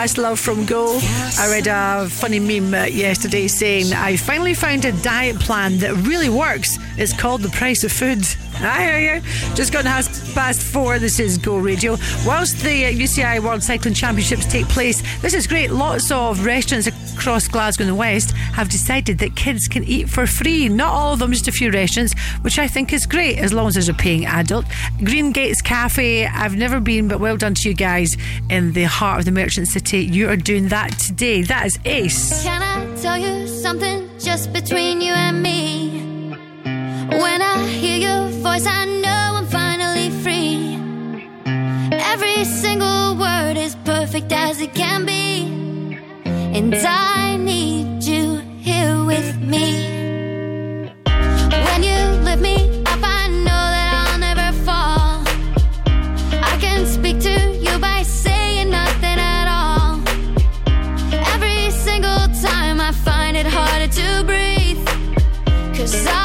Love from Go. I read a funny meme uh, yesterday saying, I finally found a diet plan that really works. It's called The Price of Food. I hear you. Just gone half past four. This is Go Radio. Whilst the uh, UCI World Cycling Championships take place, this is great. Lots of restaurants across Glasgow and the West have decided that kids can eat for free. Not all of them, just a few restaurants, which I think is great as long as there's a paying adult. Green Gates Cafe, I've never been, but well done to you guys in the heart of the merchant city. You are doing that today. That is ace. Can I tell you something just between you and me? When I hear your voice, I know I'm finally free. Every single word is perfect as it can be. And I need with me. When you lift me up, I know that I'll never fall. I can speak to you by saying nothing at all. Every single time I find it harder to breathe. Cause I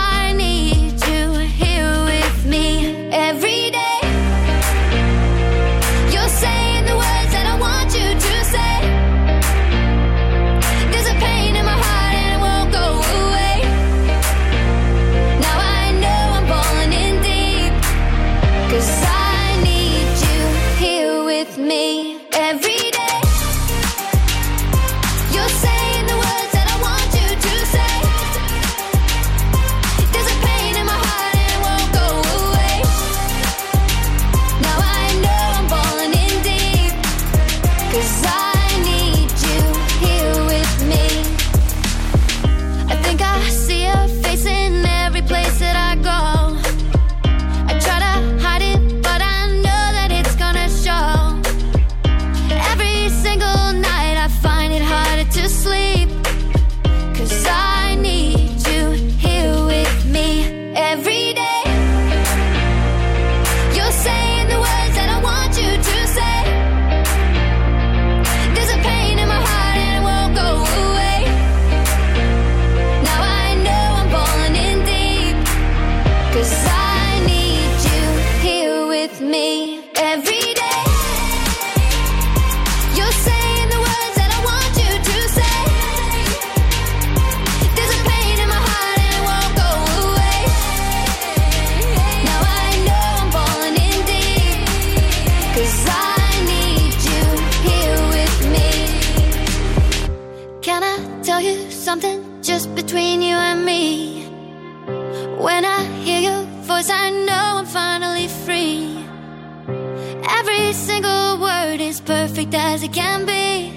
as it can be.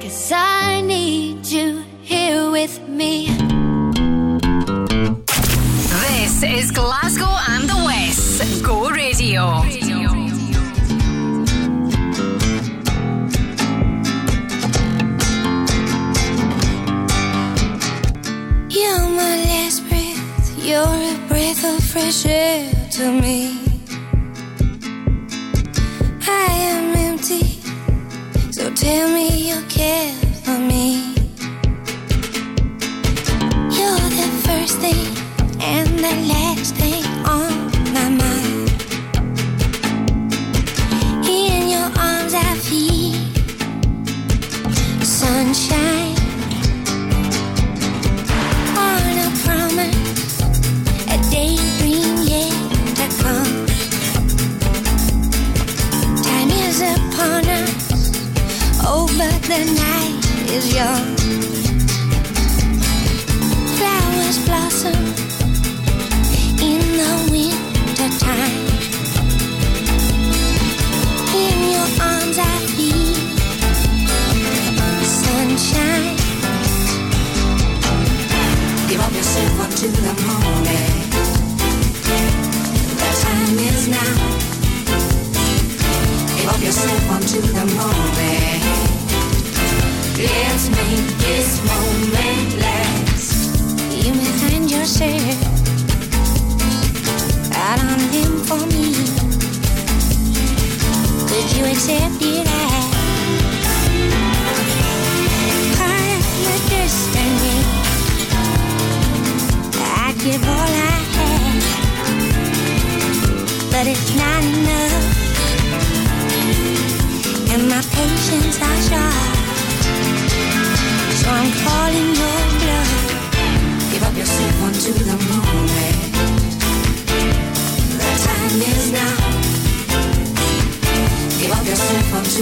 Cause I need you here with me. This is Glasgow and the West. Go Radio. You're my last breath. You're a breath of fresh air to me. Tell me you care for me. Young. So I'm calling your bluff. Give up your unto the moment. The time is now. Give up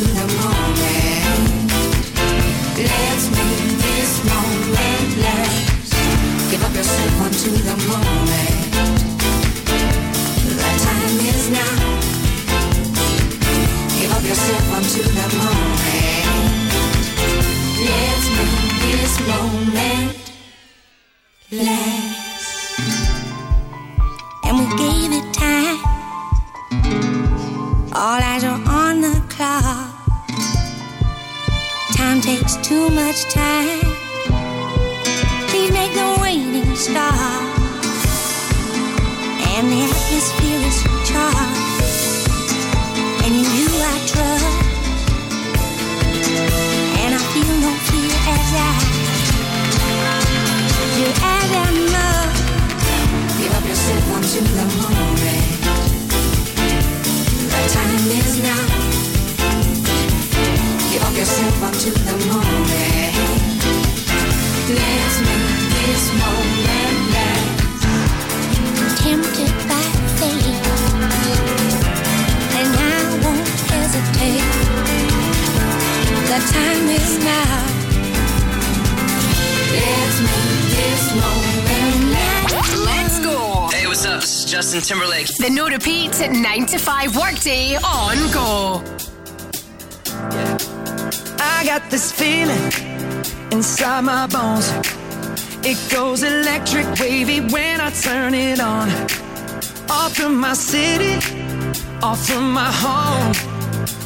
the moment. Let's make this moment last. Give up the moment. The time is now. Yourself onto the moment. Let's make this moment 9 to 5 workday on go. I got this feeling inside my bones. It goes electric wavy when I turn it on. Off from my city, off from my home.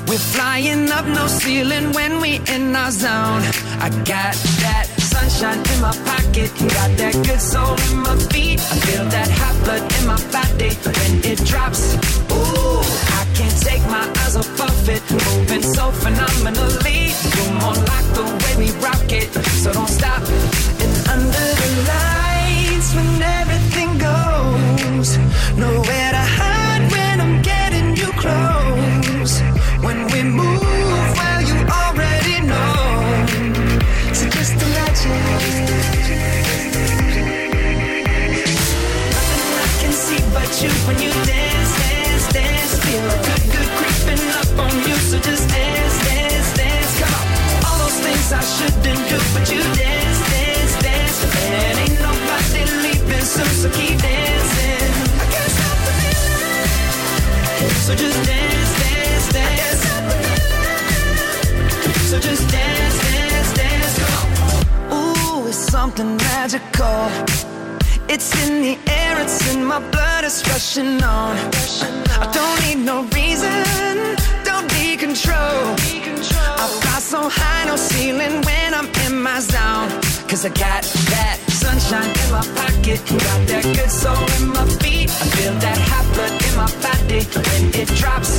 We're flying up no ceiling when we in our zone. I got that sunshine in my pocket, got that good soul in my feet. I feel that hot blood in my body when it drops. Ooh, I can't take my eyes off of it, moving so phenomenally. You're more like the way we rock it, so don't stop. And under the lights, So just dance, dance, dance. So just dance, dance, dance. Ooh, it's something magical. It's in the air, it's in my blood, it's rushing on. I don't need no reason, don't be control. I fly so high, no ceiling when I'm in my zone. Cause I got that sunshine in my pocket, got that good soul in my feet. I feel that hot blood in my body when it drops.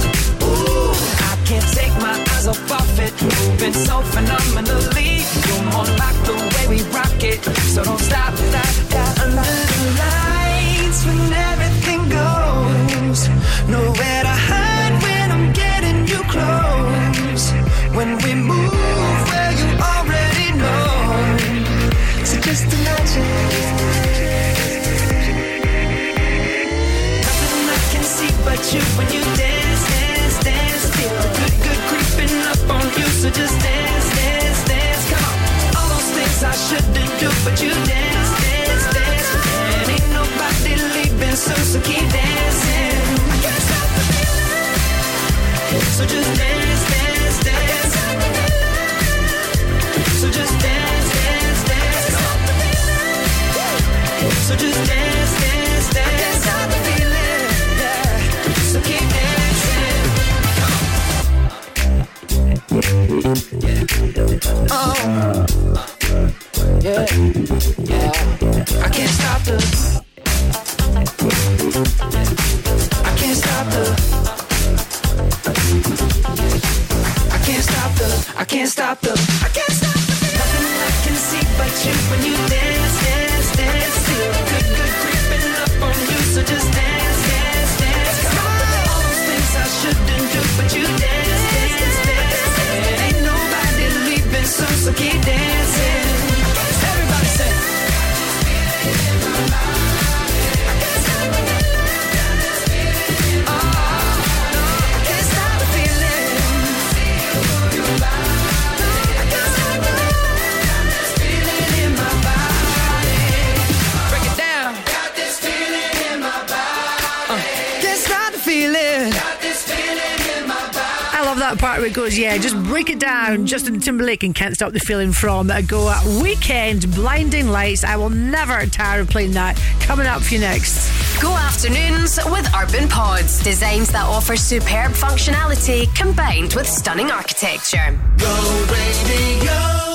Ooh, I can't take my eyes off of it, moving so phenomenally. You're more like the way we rock it, so don't stop, stop, stop. Under the lights when everything goes, nowhere to hide when I'm getting you close. When we move, when you dance, dance, dance. Feel good, good creeping up on you. So just dance, dance, dance. Come on. All those things I shouldn't do, but you dance, dance, dance. And ain't nobody leaving soon, so just dance, dance, dance. So just dance, dance, So just dance, dance, dance. I can't stop the feeling. Yeah. So keep dancing. Oh. Yeah. Yeah. I can't stop the. I can't stop the. I can't stop the. I can't stop the. I can't that part where it goes, yeah, just break it down. Justin Timberlake and Can't Stop the Feeling from a Go Weekend, Blinding Lights. I will never tire of playing that. Coming up for you next. Go afternoons with Urban Pods. Designs that offer superb functionality combined with stunning architecture. Go radio.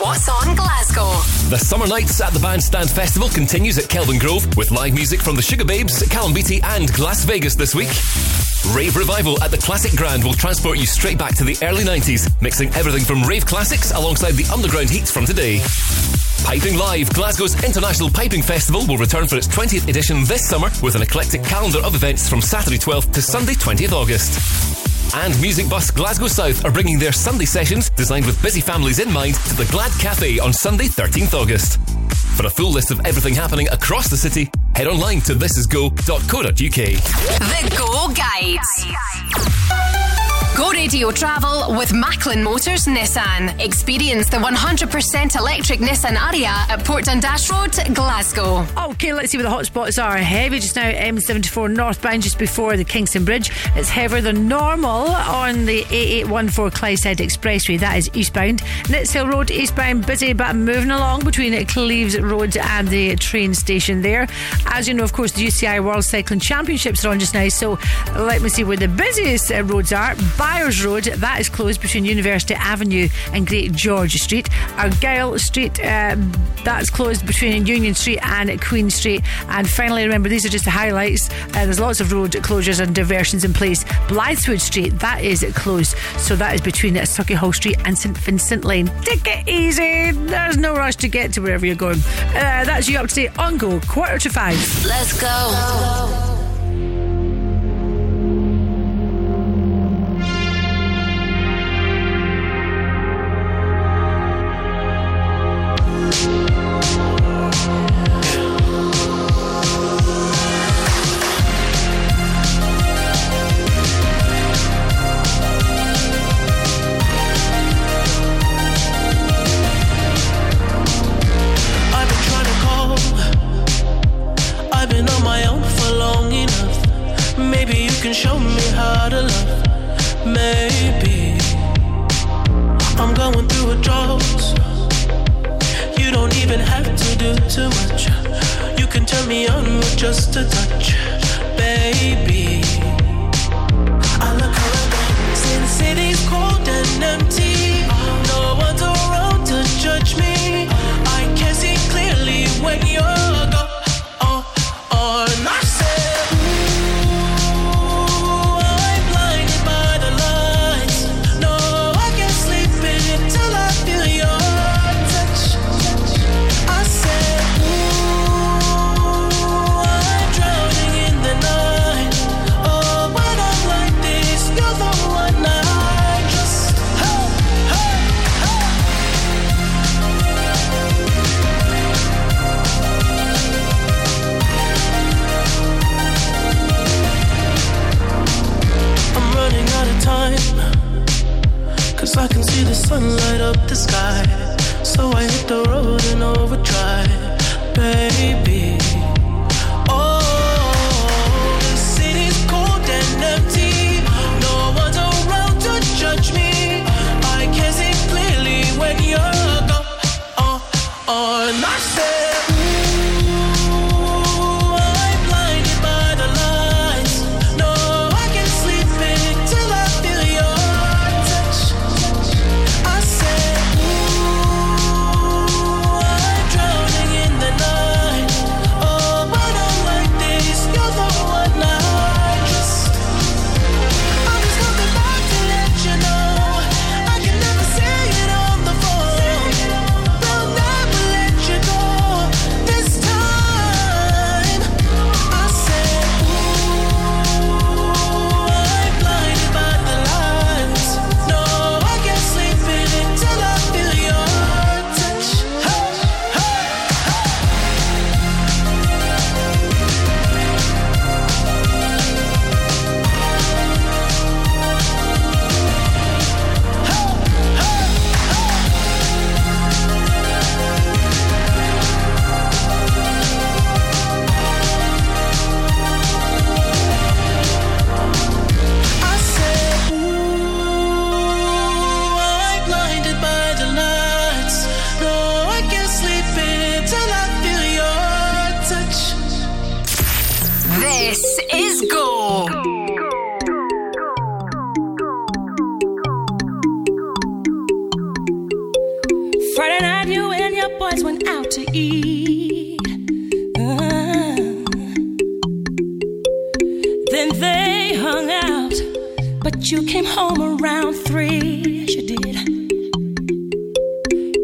What's On Glasgow. The Summer Nights at the Bandstand Festival continues at Kelvingrove with live music from the Sugababes, Callum Beattie, and Glasvegas this week. Rave Revival at the Classic Grand will transport you straight back to the early 90s, mixing everything from rave classics alongside the underground heats from today. Piping Live, Glasgow's International Piping Festival, will return for its 20th edition this summer with an eclectic calendar of events from Saturday 12th to Sunday 20th August. And Music Bus Glasgow South are bringing their Sunday sessions, designed with busy families in mind, to the Glad Cafe on Sunday 13th August. For a full list of everything happening across the city, head online to thisisgo.co.uk. The Go Guides. Go Radio Travel with Macklin Motors Nissan. Experience the 100% electric Nissan Ariya at Port Dundas Road, Glasgow. Okay, let's see where the hotspots are. Heavy just now, M74 northbound just before the Kingston Bridge. It's heavier than normal on the A814 Clydeside Expressway. That is eastbound. Nitshill Road eastbound, busy but moving along between Cleeves Road and the train station there. As you know, of course, the UCI World Cycling Championships are on just now. So let me see where the busiest uh, roads are. Byres Road, that is closed between University Avenue and Great George Street. Argyle Street, um, that's closed between Union Street and Queen Street. And finally, remember, these are just the highlights. Uh, there's lots of road closures and diversions in place. Blythswood Street, that is closed. So that is between Sauchiehall Street and St Vincent Lane. Take it easy. There's no rush to get to wherever you're going. Uh, that's you up to date on Go, quarter to five. Let's go. I've drought. You don't even have to do too much. You can turn me on with just a touch, baby. I look around, the city's cold and empty. I can see the sun light up the sky. So I hit the road in overdrive, baby. You came home around three, yes, you did.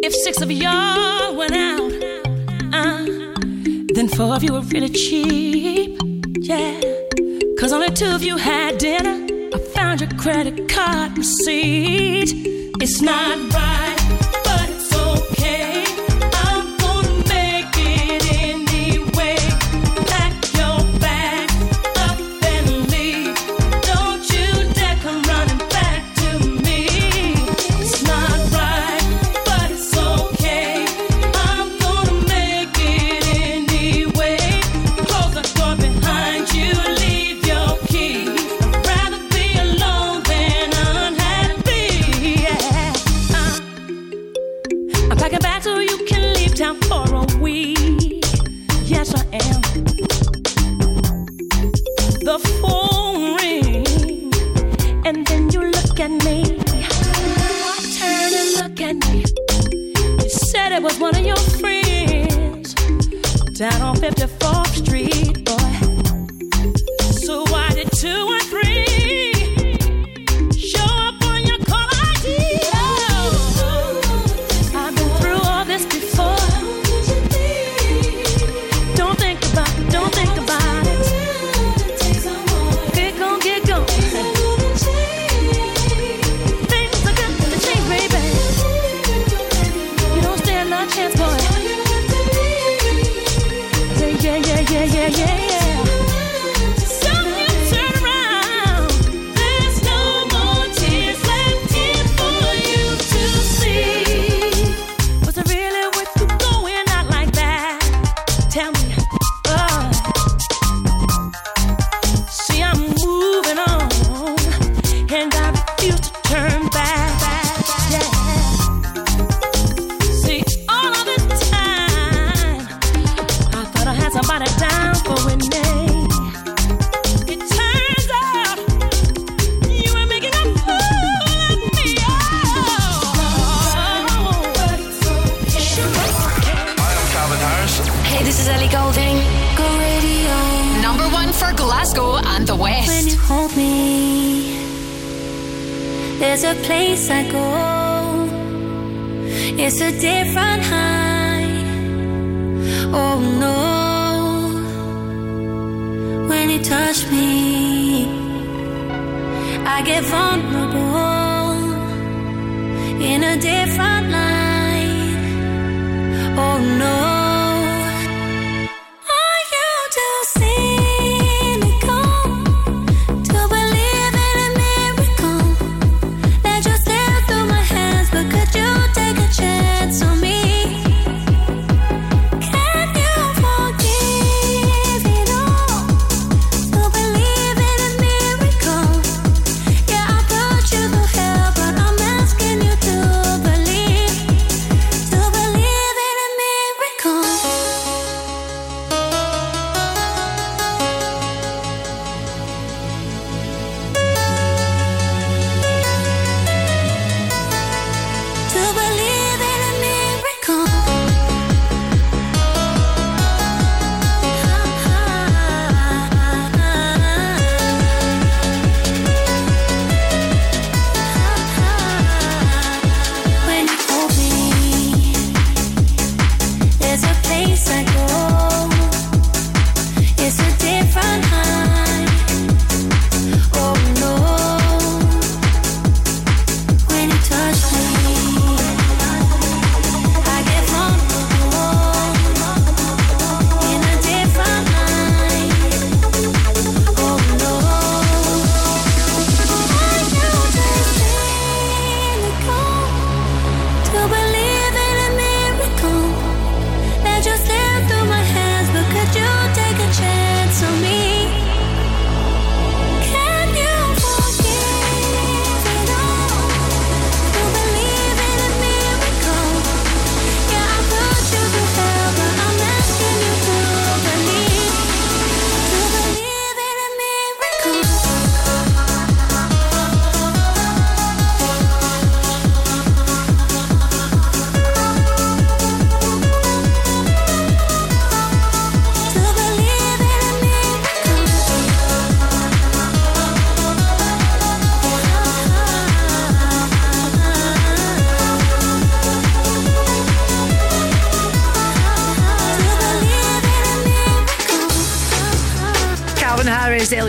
If six of y'all went out, uh, then four of you were really cheap, yeah. Cause only two of you had dinner. I found your credit card receipt. It's not right.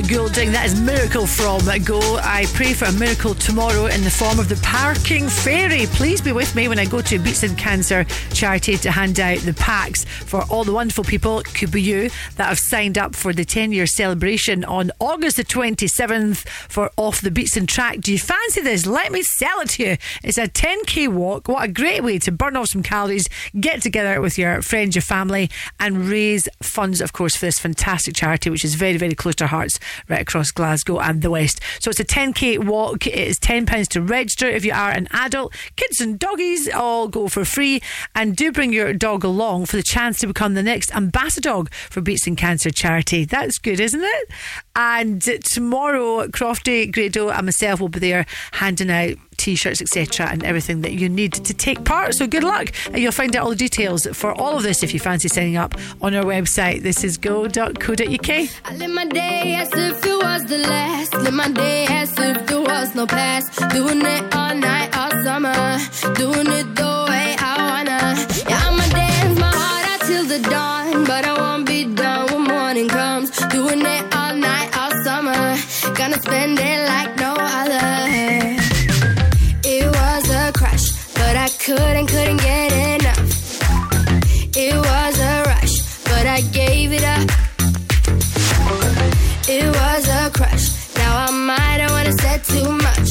Goulding. That is Miracle from Go. I pray for a miracle tomorrow in the form of the parking fairy. Please be with me when I go to Beatson Cancer charity to hand out the packs for all the wonderful people, could be you, that have signed up for the 10 year celebration on August the 27th for Off the Beatson Track. Do you fancy this? Let me sell it to you. It's a 10k walk. What a great way to burn off some calories, get together with your friends, your family, and raise funds, of course, for this fantastic charity, which is very, very close to our hearts right across Glasgow and the West. So it's a 10k walk. It is £10 to register if you are an adult. Kids and doggies all go for free. And do bring your dog along for the chance to become the next ambassador dog for Beatson Cancer charity. That's good, isn't it? And tomorrow, Crofty, Grado, and myself will be there handing out t-shirts etc and everything that you need to take part so good luck and you'll find out all the details for all of this if you fancy signing up on our website this is go.co.uk I live my day as if it was the last. Live my day as if there was no past. Doing it all night, all summer. Doing it the way I wanna. Yeah, I'ma dance my heart out till the dawn. But I won't be done when morning comes. Doing it all night, all summer. Gonna spend it like no other. Couldn't, couldn't get enough. It was a rush, but I gave it up. It was a crush. Now I might have wanna said too much,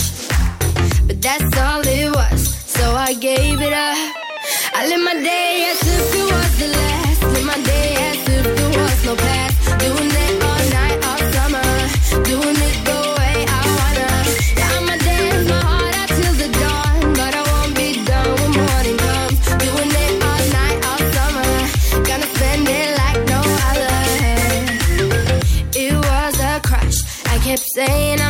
but that's all it was. So I gave it up. I live my day saying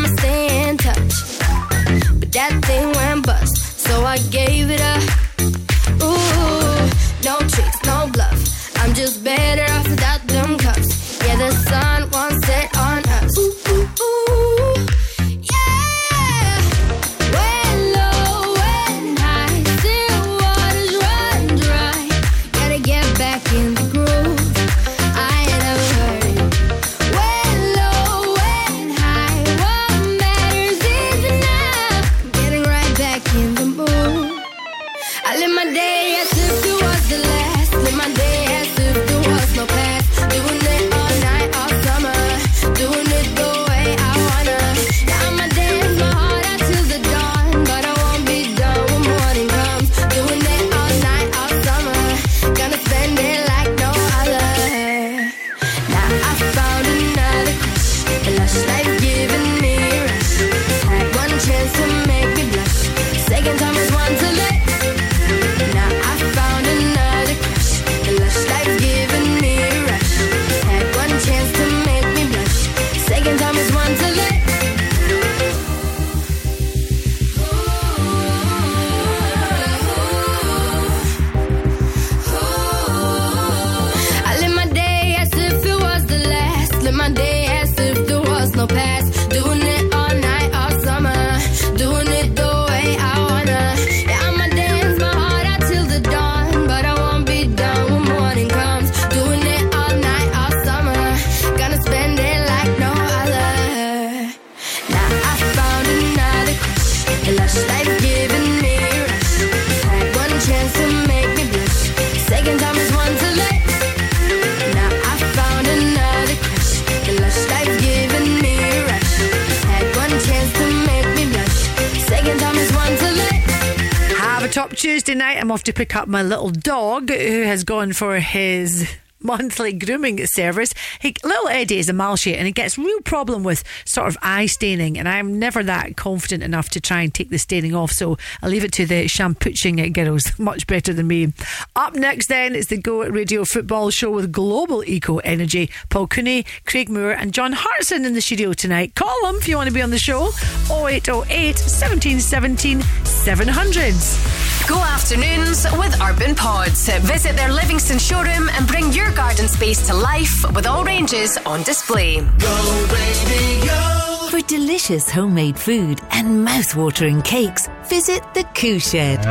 top Tuesday night. I'm off to pick up my little dog who has gone for his monthly grooming service. He, little Eddie is a Malshie and he gets real problem with sort of eye staining and I'm never that confident enough to try and take the staining off so I'll leave it to the shampooing girls much better than me. Up next then is the Go at Radio Football Show with Global Eco Energy. Paul Cooney, Craig Moore and John Hartson in the studio tonight. Call them if you want to be on the show. 0808 1717 700. Go afternoons with Urban Pods. Visit their Livingston showroom and bring your garden space to life with all ranges on display. Go Radio. For delicious homemade food and mouth-watering cakes, visit the Coo Shed.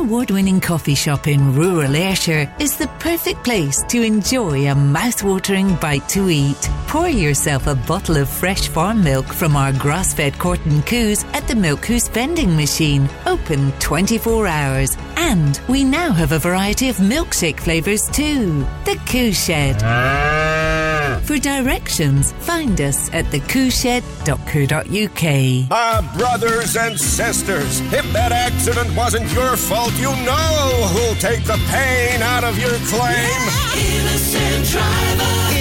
Award winning coffee shop in rural Ayrshire is the perfect place to enjoy a mouth-watering bite to eat. Pour yourself a bottle of fresh farm milk from our grass fed Corton Coos at the Milk Coos vending machine, open 24 hours. And we now have a variety of milkshake flavours too. The Coo Shed. Ah. For directions, find us at thecooshed.co.uk. Ah, brothers and sisters, if that accident wasn't your fault, you know who'll take the pain out of your claim. Innocent driver.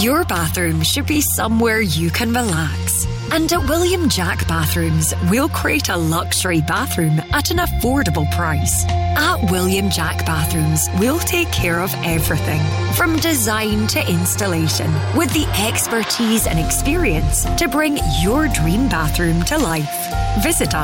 Your bathroom should be somewhere you can relax. And at William Jack Bathrooms, we'll create a luxury bathroom at an affordable price. At William Jack Bathrooms, we'll take care of everything from design to installation with the expertise and experience to bring your dream bathroom to life. Visit us